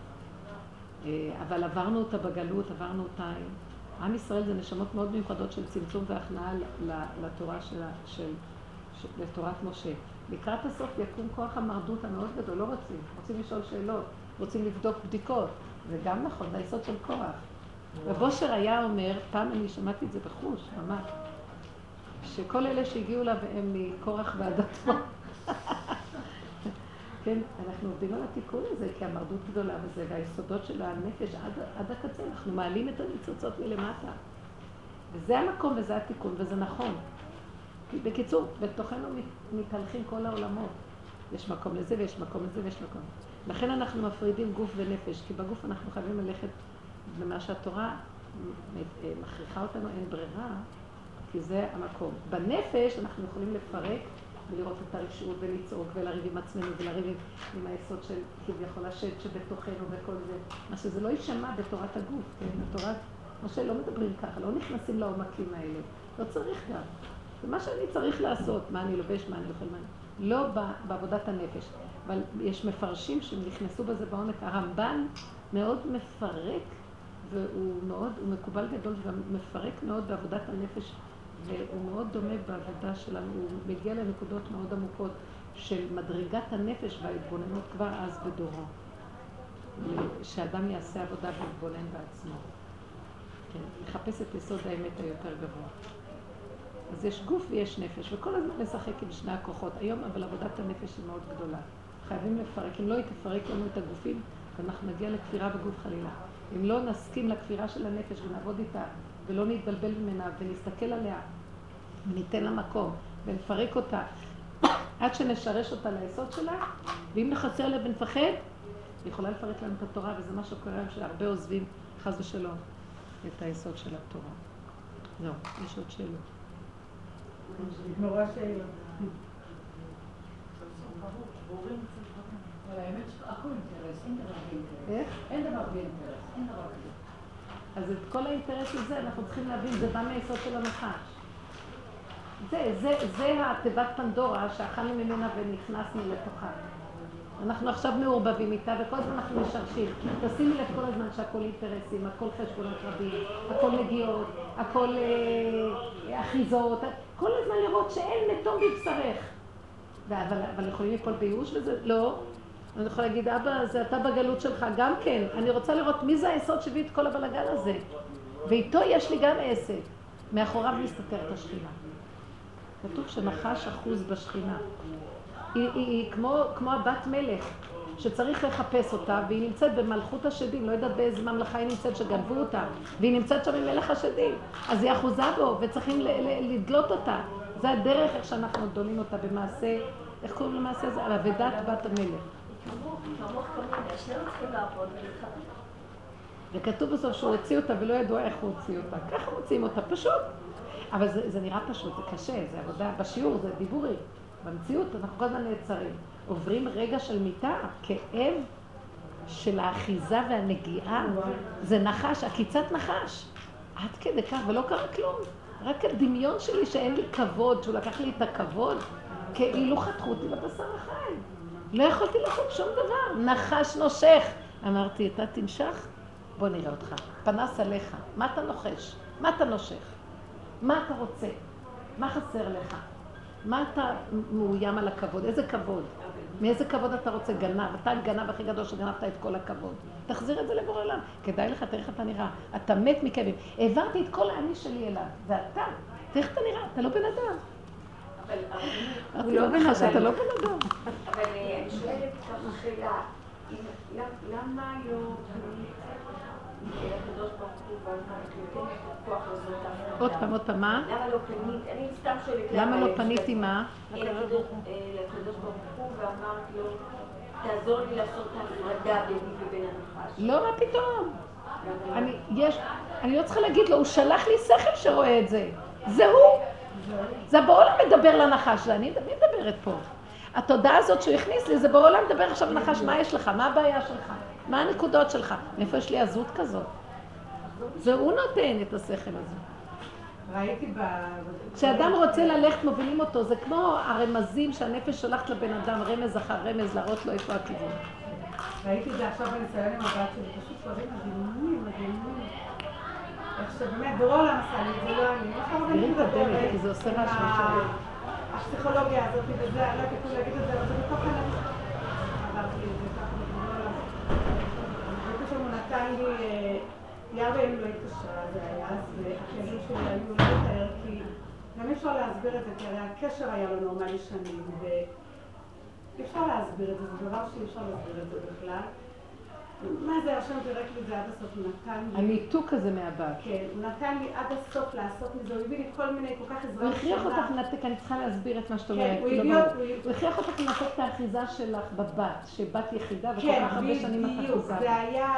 אה, אבל עברנו אותה בגלות, עברנו אותה... עם ישראל זה נשמות מאוד מיוחדות של צמצום והכנעה לתורה של, של, של, לתורת משה. לקראת הסוף יקום כוח המרדות המאוד גדול, לא רוצים, רוצים לשאול שאלות, רוצים לבדוק בדיקות, זה גם נכון, זה היסוד של כוח. רב אושר היה אומר, פעם אני שמעתי את זה בחוש, ממש, שכל אלה שהגיעו אליו הם מקורח ועד עצמו. כן, אנחנו עובדים על התיקון הזה, כי המרדות גדולה בזה, והיסודות של הנפש עד, עד הקצה, אנחנו מעלים את הניצוצות מלמטה. וזה המקום וזה התיקון, וזה נכון. בקיצור, בתוכנו מת- מתהלכים כל העולמות. יש מקום לזה ויש מקום לזה ויש מקום. לכן אנחנו מפרידים גוף ונפש, כי בגוף אנחנו חייבים ללכת במה שהתורה אה, מכריחה אותנו, אין ברירה, כי זה המקום. בנפש אנחנו יכולים לפרק ולראות את הרשעות ולצעוק ולריב עם עצמנו ולריב עם, היסוד של כביכול השד שבתוכנו וכל זה. מה שזה לא יישמע בתורת הגוף, כן? בתורת משה לא מדברים ככה, לא נכנסים לעומקים האלה. לא צריך גם. זה מה שאני צריך לעשות, מה אני לובש, מה אני אוכל, מה אני... לא בעבודת הנפש. אבל יש מפרשים שנכנסו בזה בעומק. הרמב"ן מאוד מפרק, והוא מאוד, הוא מקובל גדול, וגם מפרק מאוד בעבודת הנפש, והוא מאוד דומה בעבודה שלנו, הוא מגיע לנקודות מאוד עמוקות של מדרגת הנפש וההתבוננות כבר אז בדורו. שאדם יעשה עבודה ויתבונן בעצמו. כן, לחפש את יסוד האמת היותר גבוה. אז יש גוף ויש נפש, וכל הזמן לשחק עם שני הכוחות. היום אבל עבודת הנפש היא מאוד גדולה. חייבים לפרק. אם לא היא תפרק לנו את הגופים, אנחנו נגיע לכפירה בגוף חלילה. אם לא נסכים לכפירה של הנפש ונעבוד איתה, ולא נתבלבל ממנה, ונסתכל עליה, וניתן לה מקום, ונפרק אותה, עד שנשרש אותה ליסוד שלה, ואם נחסר עליה ונפחד, היא יכולה לפרק לנו את התורה, וזה מה שקורה היום, שהרבה עוזבים, חס ושלום. את היסוד של התורה. זהו, יש עוד שאלות. נגמרו השאלות. אבל האמת שהכל אינטרס, אין דבר בלי אינטרס. אין דבר בלי אינטרס. אז את כל האינטרס של זה אנחנו צריכים להבין, זה בא מהיסוד של הנחש. זה, זה, זה התיבת פנדורה שאכלנו ממנה ונכנסנו לתוכה. אנחנו עכשיו מעורבבים איתה וכל הזמן אנחנו משרשים. תשימי לב כל הזמן שהכל אינטרסים, הכל חשבונות רבים, הכל נגיעות, הכל אה, אחיזות, כל הזמן לראות שאין מתום בבשרך. אבל, אבל יכולים ליפול בייאוש וזה? לא. אני יכולה להגיד, אבא, זה אתה בגלות שלך, גם כן. אני רוצה לראות מי זה היסוד שהביא את כל הבלגן הזה. ואיתו יש לי גם עסק. מאחוריו מסתתרת השכינה. כתוב שנחש אחוז בשכינה. היא, היא, היא כמו, כמו הבת מלך, שצריך לחפש אותה, והיא נמצאת במלכות השדים, לא יודעת באיזה ממלכה היא נמצאת, שגנבו אותה, והיא נמצאת שם עם מלך השדים. אז היא אחוזה בו, וצריכים ל- ל- לדלות אותה. זה הדרך איך שאנחנו דולים אותה במעשה, איך קוראים למעשה הזה? על אבדת בת המלך. וכתוב בסוף שהוא הוציא אותה ולא ידוע איך הוא הוציא אותה. ככה מוציאים אותה, פשוט. אבל זה, זה נראה פשוט, זה קשה, זה עבודה בשיעור, זה דיבורי. במציאות אנחנו כל הזמן נעצרים. עוברים רגע של מיטה, כאב של האחיזה והנגיעה, זה נחש, עקיצת נחש. עד כדי כך, ולא קרה כלום. רק הדמיון שלי שאין לי כבוד, שהוא לקח לי את הכבוד, כאילו חתכו אותי בבשר החי. לא יכולתי לעשות שום דבר. נחש נושך. אמרתי, אתה תנשך? בוא נראה אותך. פנס עליך. מה אתה נוחש? מה אתה נושך? מה אתה רוצה? מה חסר לך? מה אתה מאוים על הכבוד? איזה כבוד? מאיזה כבוד אתה רוצה? גנב. אתה הגנב הכי גדול שגנבת את כל הכבוד. תחזיר את זה לבורא עולם. כדאי לך, תראה איך אתה נראה. אתה מת מכאבים. העברתי את כל האני שלי אליו. ואתה, תראה איך אתה נראה. אתה לא בן אדם. הוא לא בן אדם. אתה לא בן אדם. אבל אה, אני שואלת ככה שאלה, למה לא? עוד פעם, עוד פעם, מה? למה לא פנית? אני סתם שואלת למה לא פניתי? מה? אה, לקדוש אה, לקדוש ברוך הוא ואמרת לו, תעזור לי לעשות את ההפרדה ביני ובין הנחש. לא, מה פתאום? לא? אני לא צריכה להגיד לו, הוא שלח לי שכל שרואה את זה. זה הוא. זה בעולם מדבר לנחש, אני מי מדברת פה. התודעה הזאת שהוא הכניס לי, זה בעולם מדבר עכשיו לנחש, מה יש לך? מה הבעיה שלך? מה הנקודות שלך? מאיפה יש לי עזות כזאת? זה הוא נותן את השכל הזה. ראיתי ב... כשאדם רוצה ללכת, מובילים אותו. זה כמו הרמזים שהנפש שולחת לבן אדם, רמז אחר רמז, להראות לו איפה הכיוון. ראיתי את זה עכשיו בניסיון עם הבת שלי, פשוט דברים מדהימים, מדהימים. איך שבאמת, דורון עשה לי, זה לא אני. איך הרבה את מדברת כי זה עושה משהו. הפסיכולוגיה הזאת וזה, אני לא יודעת איך להגיד את זה, אבל זה בתוך הנפש. עברתי את זה ככה, בגדול. ופתאום הוא נתן לי, אה, יאבה אם לא התקשרה, זה היה, אז הכאבים שלי היו לא לתאר, כי גם אי אפשר להסביר את זה, כי הרי הקשר היה לא נורמלי שנים, ואי אפשר להסביר את זה, זה דבר שאי אפשר להסביר את זה בכלל. מה זה, השם פירק לי את זה עד הסוף, הוא נתן לי, הניתוק הזה מהבת. כן, הוא נתן לי עד הסוף לעשות מזה, הוא הביא לי כל מיני, כל כך עזרה הוא הכריח. אותך לנתק, אני צריכה להסביר את מה שאת כן, אומרת. הוא לא הביא. אותי- הוא הכריח אותך לנתק את האחיזה שלך בבת, שבת יחידה וכל כן, כך הרבה שנים את בדיוק, אחוזה. זה היה,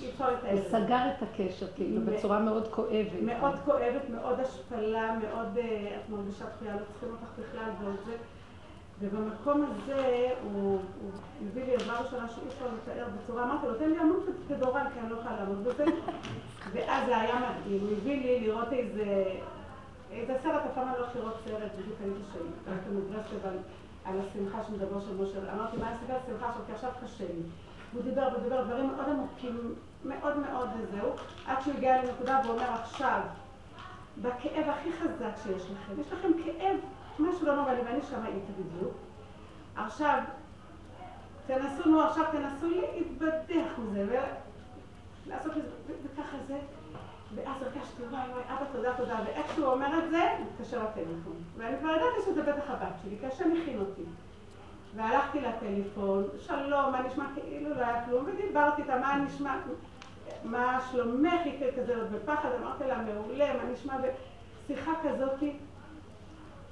הוא את זה. סגר את הקשר, כאילו, בצורה מאוד כואבת. מאוד כואבת, מאוד השפלה, מאוד, אה, את מרגישה דחייה, לא צריכים אותך בכלל, וזה. ובמקום הזה הוא הוא הביא לי עזרה ראשונה שאי אפשר לתאר בצורה, אמרתי לו, תן לי עמוד כדורן, כי אני לא יכולה לעמוד בזה. ואז זה היה מדהים, הוא הביא לי לראות איזה, איזה סרט, אף פעם אני לא הולכת לראות סרט, בדיוק הייתי שם, הייתי מברסלב על, השמחה שמדבר של משה, אמרתי, מה עשית על השמחה עכשיו, כי עכשיו קשה לי. והוא דיבר ודיבר דברים מאוד עמוקים, מאוד מאוד וזהו, עד שהוא הגיע לנקודה והוא אומר עכשיו, בכאב הכי חזק שיש לכם, יש לכם כאב, משהו לא נורמלי, ואני שם הייתי בדיוק. עכשיו, תנסו, נו עכשיו תנסו להתבדח מזה, ולעשות את זה, וככה זה. ואז הרגשתי, וואי וואי, אבא תודה תודה, ואיך שהוא אומר את זה, מתקשר לטלפון. ואני כבר ידעתי שזה בטח הבת שלי, כי השם הכין אותי. והלכתי לטלפון, שלום, מה נשמע כאילו לא היה כלום, ודיברתי איתה, מה נשמע, מה שלומך, היא כזה עוד בפחד, אמרתי לה, מעולה, מה נשמע, ושיחה כזאתי,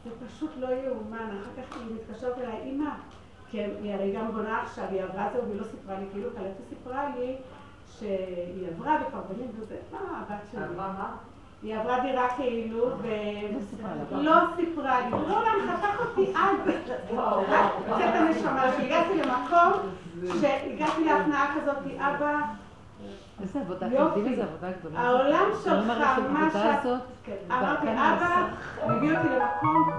זה פשוט לא יאומן, אחר כך היא מתקשרת אליי, אמא, כן, היא הרי גם בונה עכשיו, היא עברה את זה והיא לא סיפרה לי, כאילו קלטי סיפרה לי שהיא עברה וכבר בנים וזה, מה הבת שלי? עברה מה? היא עברה דירה כאילו, לך. ולא סיפרה לי, לא, לא, חתך אותי עד, רק יוצאת הנשמה, שהגעתי למקום, שהגעתי להפנאה כזאת, אבא, איזה עבודה, אתם. יודעים עבודה גדולה. העולם אני שלך, מה שאת... כן, אמרתי, אבא. מביא אותי למקום,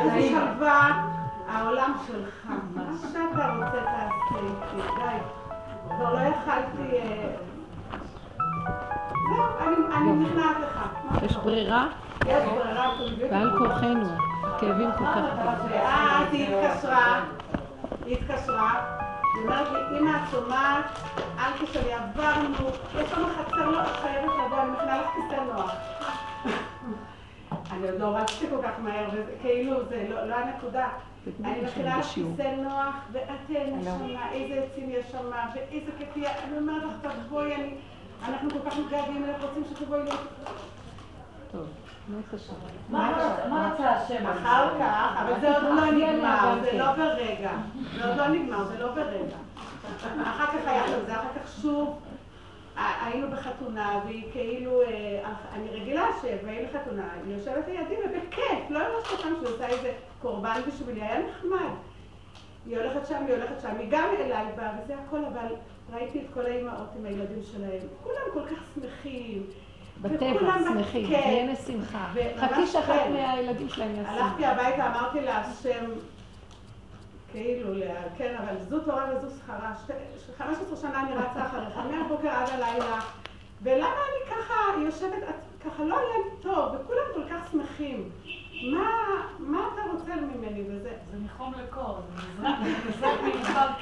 איזה שלווה, העולם שלך. מה שאתה רוצה תעשה איתי, די. כבר לא יכלתי... אה, זהו, אני- נכנעת לך. יש ברירה, יש ברירה? ועל כורחנו. הכאבים כל כך גדולים. ואז היא התקשרה, היא התקשרה, אמא, את שומעת? אל תשאלי, עברנו, יש לנו חצר, לא, חייבת לבוא, אני מכינה לך כיסא נוח. אני עוד לא רצתי כל כך מהר, כאילו, זה לא לא הנקודה. אני מכינה לך כיסא נוח, ואת תהני שמה, איזה עצים יש שם, ואיזה כיף אני אומרת לך, תבואי. אנחנו כל כך מתגעגעים אליך, רוצים שתבואי. טוב. מה רצה השם? אחר כך, אבל זה עוד לא נגמר, זה כן. לא ברגע. זה עוד לא נגמר, זה לא ברגע. אחר כך היה כזה, אחר כך שוב היינו בחתונה, והיא כאילו, אה, אני רגילה שבאים לחתונה, היא יושבת לידי ובכיף, לא ממש חתם שהיא עושה איזה קורבן בשבילי, היה נחמד. היא הולכת שם, היא הולכת שם, היא גם אליי באה, וזה הכל, אבל ראיתי את כל האימהות עם הילדים שלהם, כולם כל כך שמחים. בטבע, שמחים, כן. תהיינה שמחה. וממש חכי שאחת כן. מהילדים שלהם יעשו. הלכתי הביתה, אמרתי להשם, כאילו, לה- כן, אבל זו תורה וזו שכרה. שתי- 15 שנה אני רצה אחריך, מהבוקר עד הלילה. ולמה אני ככה יושבת, ככה לא היה לי טוב, וכולם כל כך שמחים. מה, מה אתה רוצה ממני וזה? זה מחום לקור, זה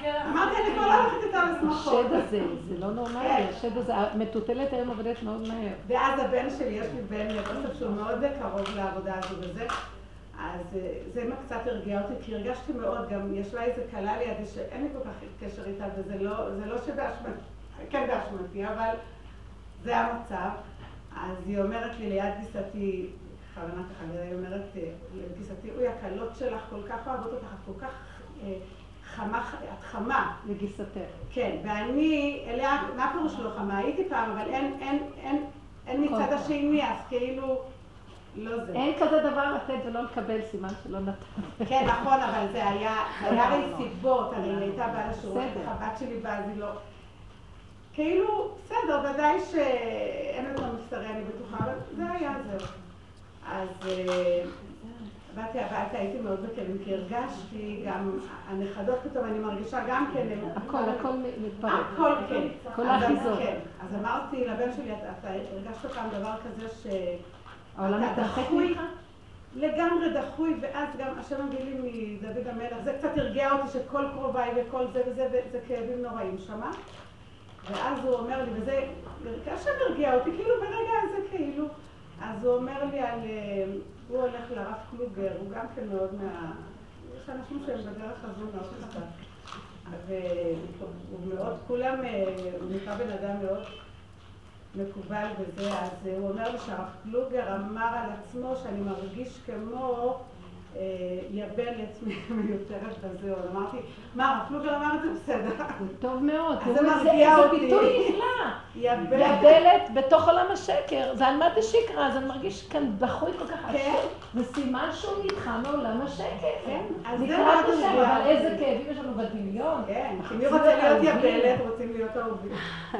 קרח. אמרתי, אני כבר לא הולכת איתה לשמחות. השד הזה, זה לא נורמלי, כן. השד הזה, המטוטלת היום עובדת מאוד מהר. ואז הבן שלי, יש לי בן יוסף שהוא מאוד קרוב לעבודה הזו וזה, אז אה, זה מה קצת הרגיע אותי, כי הרגשתי מאוד, גם ישבה איזה כלה לידי שאין לי כל כך קשר איתה, וזה לא, זה לא שבאשמתי, כן באשמתי, אבל זה המצב. אז היא אומרת לי ליד גיסתי, בכוונה ככה, היא אומרת אה, לגיסתי, אוי, הקלות שלך כל כך אוהבות אותך, את כל כך אה, חמה, את חמה. לגיסתך. כן, ואני, אליה, מה פירוש לא חמה? הייתי פעם, אבל אין, אין, אין, אין מצד כל השני, אז כאילו, לא זה. אין כזה דבר לתת ולא לקבל, סימן שלא נתן. כן, נכון, אבל זה היה, זה היה הרי לא. סיבות, הרי היא הייתה לשירות, בסדר. הבת שלי באה, אז היא לא... כאילו, בסדר, ודאי שאין יותר מבשרי, אני בטוחה, אבל זה היה זהו. אז אה, באתי הביתה, הייתי מאוד בכלים, כי הרגשתי גם, הנכדות פתאום, אני מרגישה גם כן, הם- הכל, הכל מתפרק. הכל כן. כל האחיזות. כן. אז אמרתי לבן שלי, אתה הרגשת פעם דבר כזה ש... העולם מתרחק? ממך? לגמרי דחוי, ואז גם השם מביא לי מדוד המלך, זה קצת הרגיע אותי שכל קרוביי וכל זה וזה, וזה כאבים נוראים שמה. ואז הוא אומר לי, וזה, השם הרגיע אותי, כאילו ברגע הזה כאילו, אז הוא אומר לי על, אה, הוא הולך לרב קלוגר, הוא גם כן מאוד מה... יש אנשים שהם בדרך הזו מאוד חזק. והוא מאוד, כולם, אה, הוא נקרא בן אדם מאוד מקובל וזה, אז הוא אומר לי שהרב קלוגר אמר על עצמו שאני מרגיש כמו אה, יבלת מיותרת בזיון. אמרתי, מה, הרב קלוגר אמר את זה בסדר. זה טוב מאוד. זה מרגיע אותי. ביטוי נפלא. יבלת. בתוך עולם השקר, זה על מה דשקרא, אז אני מרגיש כאן דחוי כל כך כן. זה סימן שהוא נדחה מעולם השקר. כן, אז זה מאוד השם, אבל. איזה כאבים יש לנו בדמיון. כן, מי רוצה להיות. יבלת, רוצים להיות אהובים.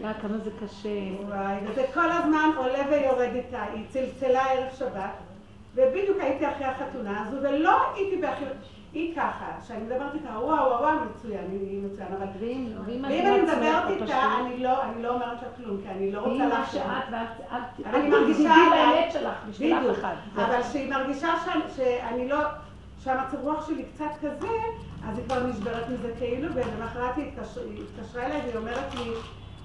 יא, כמה זה קשה. וואי, וזה כל הזמן עולה ויורד איתה. היא צלצלה ערב שבת, ובדיוק הייתי אחרי החתונה הזו, ולא הייתי באחי... היא ככה, כשאני מדברת איתה, וואו, וואו, וואו, מצוין, היא מצוין, אבל... ואם לא, אני מדברת עצמך איתה, אני לא, אני לא אומרת לה כלום, כי אני לא רוצה אבל אני מרגישה עליי- לאמת שלך, בשביל בדיוק, אף אחד. אבל כשהיא מרגישה שאני- לא, שהמצב רוח שלי קצת כזה, אז היא כבר נשברת מזה כאילו, ולמחרת היא התקשר- היא התקשרה אליי והיא אומרת לי,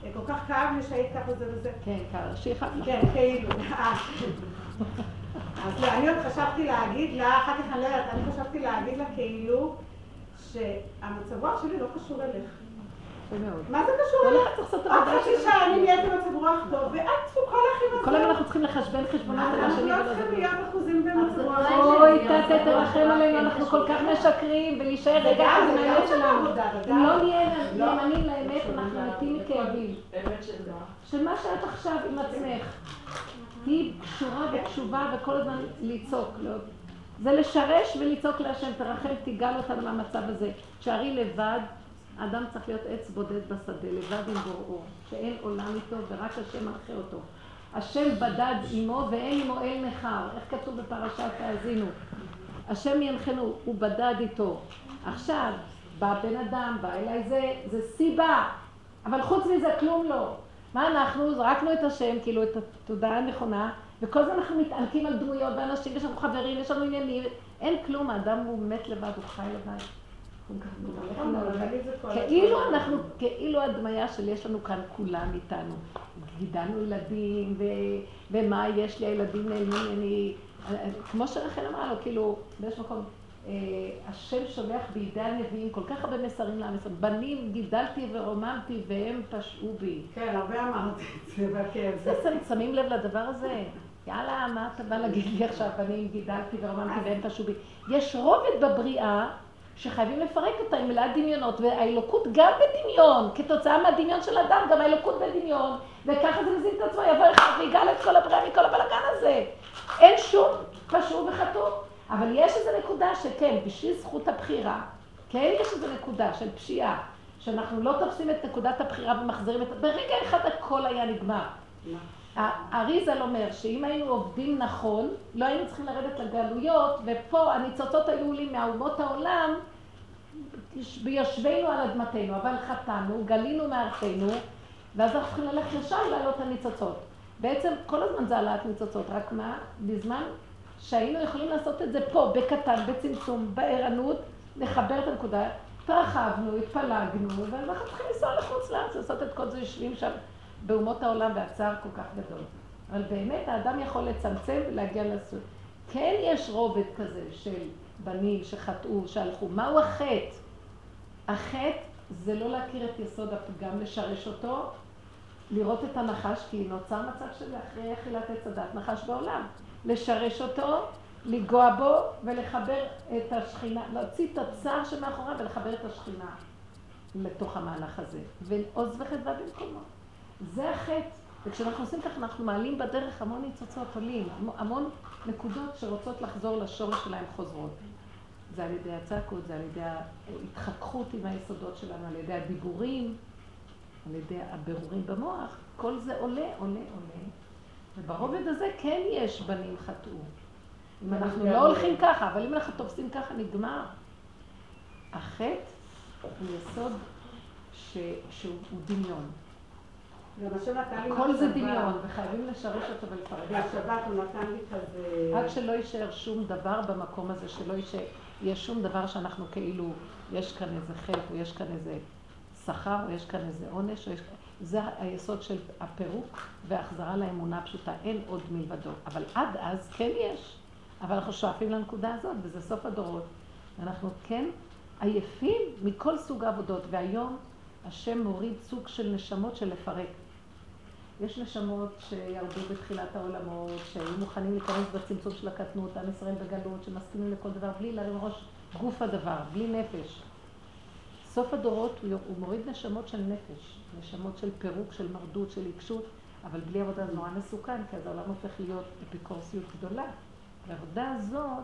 "אה, כל כך כאב לי שהיית ככה וזה וזה. כן, שיכאב לך. כן, כאילו. אז לא, אני עוד חשבתי להגיד לה, אחר כך אני לא יודעת, אני חשבתי להגיד לה כאילו שהמצב רוח שלי לא קשור אליך. מה זה קשור? כל צריך לעשות את העבודה חצי שלו. שעה אני נהיית במצב רוח טוב, ואת תפוקה לך עם כל הזה. הזמן אנחנו צריכים לחשבן חשבונות על אנחנו השני לא ולא צריכים. להיות אחוזים במצב רוח. לא אוי, תתה יעזור תרחם עלינו, אנחנו כל כל כך כך. משקרים, ולהישאר רגע עם זה גם האמת של שלנו. העבודה, אם לא נהיה לא. נאמנים לאמת, אנחנו מתים מכאבים. באמת שזה. של מה שאת עכשיו עם עצמך. תהיי קשורה וקשובה וכל הזמן לצעוק. זה לשרש ולצעוק להשם, תרחם, תיגל אותנו מהמצב הזה. תשארי לבד, האדם צריך להיות עץ בודד בשדה, לבד עם בוראו, שאין עולם איתו ורק השם מנחה אותו. השם בדד עמו ואין עמו אל נכר. איך כתוב בפרשת האזינו? השם ינחנו, הוא בדד איתו. עכשיו, בא בן אדם, בא אליי זה, זה סיבה, אבל חוץ מזה כלום לא. מה אנחנו? זרקנו את השם, כאילו את התודעה הנכונה, וכל הזמן אנחנו מתענקים על דמויות ואנשים, יש לנו חברים, יש לנו עניינים, אין כלום, האדם הוא מת לבד, הוא חי לבד. כל כאילו. אנחנו, כאילו הדמיה של יש לנו כאן כולם איתנו. גידלנו ילדים, ומה יש לי, הילדים נעלמים, אני... כמו שרחל אמרה לו, כאילו, באיזשהו מקום, השם שולח בידי הנביאים כל כך הרבה מסרים לעם ישראל. בנים גידלתי ורוממתי והם פשעו בי. כן, הרבה אמרתי את זה בכאב. זה שם- שמים לב לדבר הזה? יאללה, מה אתה בא להגיד לי עכשיו, בנים גידלתי ורוממתי והם פשעו בי. יש רובד בבריאה שחייבים לפרק אותה עם מלאה דמיונות, והאלוקות גם בדמיון, כתוצאה מהדמיון של אדם, גם האלוקות בדמיון, וככה זה מזין את עצמו, יבוא אחד ויגאל את כל הבריאה מכל הבלגן הזה. אין שום פשעו וחטוא. אבל יש איזו נקודה שכן, בשביל זכות הבחירה, כן יש איזו נקודה של פשיעה, שאנחנו לא תופסים את נקודת הבחירה ומחזירים את... ברגע אחד הכל היה נגמר. האריזל אומר שאם היינו עובדים נכון, לא היינו צריכים לרדת לגלויות, ופה הניצוצות היו עולים מהאומות העולם ביושבינו על אדמתנו, אבל חטאנו, גלינו מארצנו, ואז אנחנו צריכים ללכת ישר להעלות את הניצוצות. בעצם כל הזמן זה העלאת ניצוצות, רק מה? בזמן שהיינו יכולים לעשות את זה פה, בקטן, בצמצום, בערנות, לחבר את הנקודה, התרחבנו, התפלגנו, ואנחנו צריכים לנסוע לחוץ לארץ, לעשות את כל זה, יושבים שם באומות העולם והצער כל כך גדול. אבל באמת האדם יכול לצמצם ולהגיע לסוף. כן יש רובד כזה של בנים שחטאו, שהלכו. מהו החטא? החטא זה לא להכיר את יסוד הפגם, לשרש אותו, לראות את הנחש, כי נוצר מצב של אחרי אכילת עץ הדת, נחש בעולם. לשרש אותו, לנגוע בו ולחבר את השכינה, להוציא את הצער שמאחוריו ולחבר את השכינה לתוך המהלך הזה. ועוז וחדווה במקומו. זה החטא. וכשאנחנו עושים ככה, אנחנו מעלים בדרך המון ניצוצות עולים, המון נקודות שרוצות לחזור לשורש שלהם חוזרות. זה על ידי הצעקות, זה על ידי ההתחככות עם היסודות שלנו, על ידי הדיבורים, על ידי הבירורים במוח. כל זה עולה, עולה, עולה. וברובד הזה כן יש בנים חטאו. אם אנחנו לא הולכים ככה, אבל אם אנחנו תופסים ככה, נגמר. החטא הוא יסוד ש... שהוא דמיון. גם השם נתן לי כל זה. דמיון, וחייבים לשרש אותו ולפרק. בשבת הוא נתן לי כזה... רק שלא יישאר שום דבר במקום הזה, שלא יישאר, יש שום דבר שאנחנו כאילו, יש כאן איזה חטא, או יש כאן איזה שכר, או יש כאן איזה עונש, או יש... זה היסוד של הפירוק והחזרה לאמונה הפשוטה, אין עוד מלבדו. אבל עד אז כן יש. אבל אנחנו שואפים לנקודה הזאת, וזה סוף הדורות. אנחנו כן עייפים מכל סוג העבודות, והיום השם מוריד סוג של נשמות של לפרק. יש נשמות שירדו בתחילת העולמות, שהיו מוכנים להיכנס בצמצום של הקטנות, עם ישראל בגלות, שמסכימים לכל דבר, בלי להרים ראש גוף הדבר, בלי נפש. סוף הדורות הוא, מוריד נשמות של נפש, נשמות של פירוק, של מרדות, של עיקשות, אבל בלי עבודה זה נורא מסוכן, כי אז העולם הופך להיות אפיקורסיות גדולה. והעבודה הזאת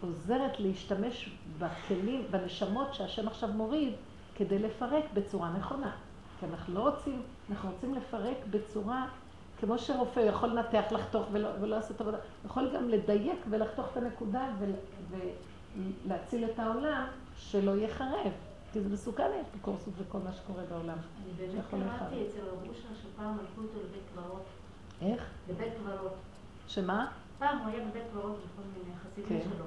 עוזרת להשתמש בכלים, בנשמות שהשם עכשיו מוריד, כדי לפרק בצורה נכונה. כי אנחנו לא רוצים, אנחנו רוצים לפרק בצורה, כמו שרופא יכול לנתח, לחתוך ולא, ולא לעשות עבודה, יכול גם לדייק ולחתוך את הנקודה ול, ולהציל את העולם שלא יחרב. כי זה מסוכן האפיקורסות וכל מה שקורה בעולם. אני באמת. קראתי אצל רב אושר שפעם הלכו אותו לבית קברות. איך? לבית קברות. שמה? פעם הוא היה בבית קברות בכל מיני חסידים כן. שלו.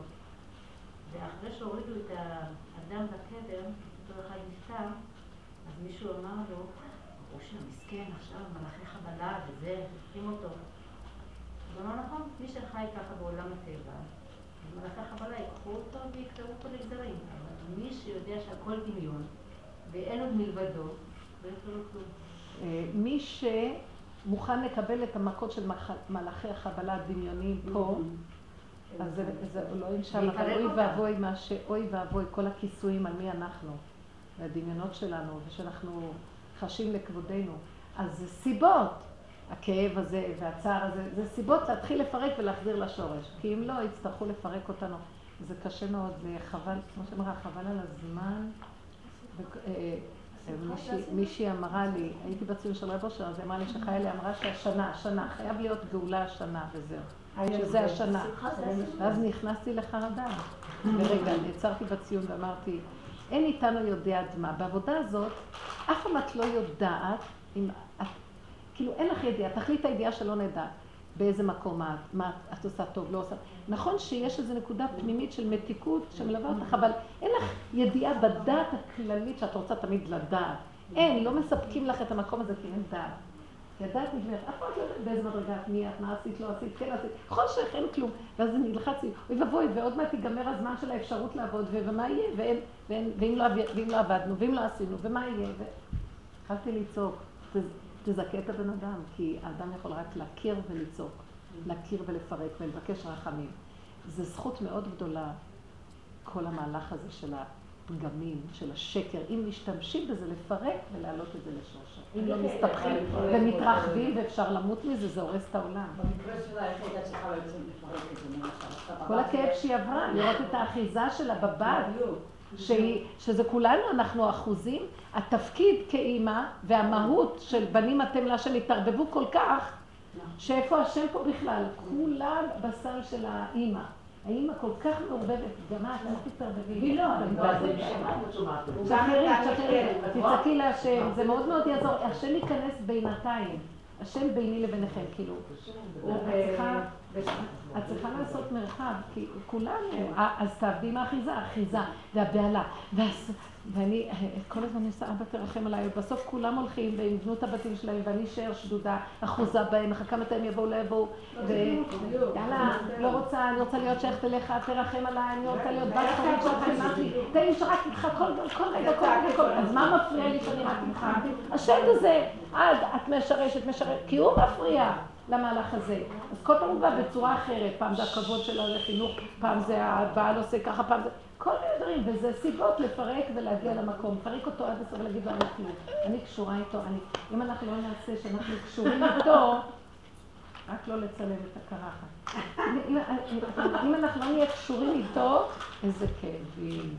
ואחרי שהורידו את האדם לקבר, אותו אחד נפטר, אז מישהו אמר לו, אושר מסכן, עכשיו מלאכי חבלה וזה, הופכים אותו. הוא אמר נכון, מי שחי ככה בעולם הטבע, מלאכי חבלה ייקחו אותו ויקטעו אותו לגזרים. מי שיודע שהכל דמיון, ואין עוד מלבדו, אה, מי שמוכן לקבל את המכות של מלאכי החבלה הדמיוניים פה, אז זה, לא ינשם, אבל אוי ואבוי מה ש... אוי ואבוי כל הכיסויים על מי אנחנו, והדמיונות שלנו, ושאנחנו חשים לכבודנו. אז זה סיבות, הכאב הזה והצער הזה, זה סיבות להתחיל לפרק ולהחזיר לשורש. כי אם לא, יצטרכו לפרק אותנו. זה קשה מאוד, זה חבל, כמו שאמרה, חבל על הזמן. אה, מישהי אמרה לי, הייתי בציון של רב אושר, אז היא אמרה לי שחיילי אמרה שהשנה, השנה, חייב להיות גאולה השנה וזהו. שזה השנה. ואז נכנסתי לחרדה. ורגע, נעצרתי בציון ואמרתי, אין איתנו יודע עד מה. בעבודה הזאת, אף פעם את לא יודעת, אם את, כאילו אין לך ידיעה, תכלית הידיעה שלא נדע באיזה מקום את, מה את עושה טוב, לא עושה. נכון שיש איזו נקודה פנימית של מתיקות שמלווה אותך, אבל אין לך ידיעה בדעת הכללית שאת רוצה תמיד לדעת. אין, לא מספקים לך את המקום הזה כי אין דעת. ידעת נגמרת, אף פעם לא יודעת באיזה מדרגה את מי את, מה עשית, לא עשית, כן עשית, חושך, אין כלום. ואז אני נלחצתי, אוי ואבוי, ועוד מעט ייגמר הזמן של האפשרות לעבוד, ומה יהיה, ואין, ואין, ואם, לא, ואם לא עבדנו, ואם לא עשינו, ומה יהיה, התחלתי לצעוק, תזכה את הבן אדם, כי האדם יכול רק להכיר ולצעוק, להכיר ולפרק ולבקש רחמים. זו זכות מאוד גדולה, כל המהלך הזה של הפגמים, של השקר, אם משתמשים בזה לפרק ולהעלות את זה לשורשה. אם לא מסתבכים ומתרחבים ואפשר למות מזה, זה הורס את העולם. במקרה שלה, איך הייתה צריכה בעצם לפרק את זה כל הכאב שהיא עברה, לראות את האחיזה שלה בבד. שזה כולנו, אנחנו אחוזים, התפקיד כאימא והמהות של בנים אתם להשם התערבבו כל כך, שאיפה השם פה בכלל? כולם בסל של האימא. האימא כל כך מעורבבת, גם את, אל תתערבבי. היא לא, אני שחררי, שחררי, תצעקי להשם, זה מאוד מאוד יעזור. השם ייכנס בינתיים. השם ביני לביניכם, כאילו. את צריכה לעשות מרחב, כי כולנו, אז תעבדי עם האחיזה, האחיזה והבהלה. ואני כל הזמן עושה, אבא תרחם עליי, ובסוף כולם הולכים והם יבנו את הבתים שלהם, ואני אשאר שדודה, אחוזה בהם, מחכה מתי הם יבואו, לא יבואו, ויאללה, לא רוצה, אני רוצה להיות שייכת אליך, תרחם עליי, אני רוצה להיות בת חורית שלך, תן לי שרק איתך כל רגע, כל רגע, כל רגע, אז מה מפריע לי שאני רק איתך? השד הזה, את משרשת, משרשת, כי הוא מפריע. למהלך הזה. אז כל פעם הוא בא בצורה אחרת, פעם זה הכבוד שלה לחינוך, פעם זה הבעל עושה ככה, פעם זה... כל מיני דברים, וזה סיבות לפרק ולהגיע למקום. פרק אותו עד הסוף ולהגיד לו, אני קשורה איתו, אני... אם אנחנו לא נעשה שאנחנו קשורים איתו, רק לא לצלם את הקרחת. אם אנחנו לא נהיה קשורים איתו, איזה כאבים.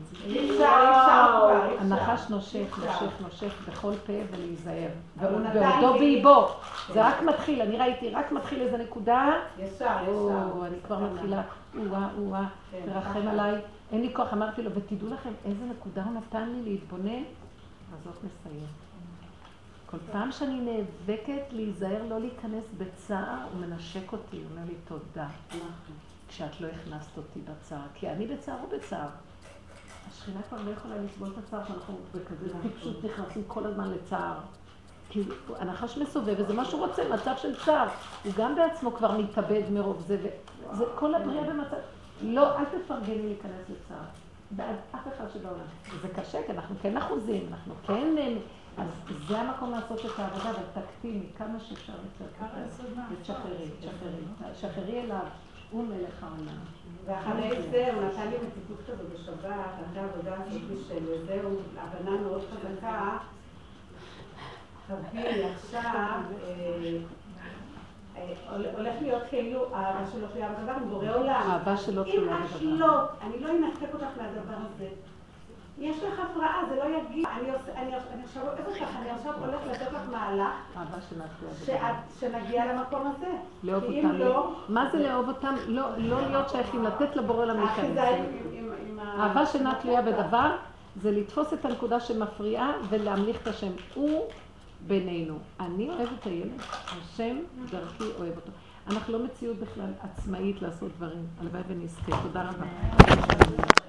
הנחש נושך, נושך, נושך בכל פה ולהיזהר. ועודו באיבו. זה רק מתחיל, אני ראיתי, רק מתחיל איזה נקודה. ישר, ישר. אני כבר מתחילה, או-אה, או-אה, כן, תרחם עליי. אין לי כוח, אמרתי לו, ותדעו לכם איזה נקודה הוא נתן לי להתבונן, אז זאת מסיים. כל פעם שאני נאבקת להיזהר לא להיכנס בצער, הוא מנשק אותי, הוא אומר לי תודה. כשאת לא הכנסת אותי בצער, כי אני בצער או בצער. השכינה כבר לא יכולה לסבול את הצער, שאנחנו בכזה טיפשות נכנסים כל הזמן לצער. כי הנחש מסובב, וזה מה שהוא רוצה, מצב של צער. הוא גם בעצמו כבר מתאבד מרוב זה, וזה כל הבריאה במצב... לא, אל תפרגני להיכנס לצער. בעד אף אחד שבעולם. זה קשה, כי אנחנו כן אחוזים, אנחנו כן... אז זה המקום לעשות את העבודה, אבל תקטיני כמה שאפשר יותר. ותשחררי, תשחררי. תשחררי אליו, הוא מלך העולם. ואחרי זה הוא נתן לי מציאות כזו בשבת, אחרי העבודה הזאת של זהו, הבנה מאוד חזקה. תביאי עכשיו, אה, אה, הולך להיות כאילו אהבה שלו תלויה בדבר, הוא בורא עולם. אהבה שלו תלויה בדבר. אם את לא, אני לא אנתק אותך מהדבר הזה. יש לך הפרעה, זה לא יגיע. אני עכשיו אוהבת לך, אני עכשיו הולכת לתת לך מהלך. שנגיע למקום הזה. לאהוב אותם. לא... מה זה לאהוב אותם? לא, לא להיות שייכים, לתת לבורא להיכנס. אהבה שאינה תלויה בדבר, זה לתפוס את הנקודה שמפריעה ולהמליך את השם. הוא בינינו. אני אוהבת את הילד, השם דרכי אוהב אותו. אנחנו לא מציאות בכלל עצמאית לעשות דברים. הלוואי ונזכה. תודה רבה.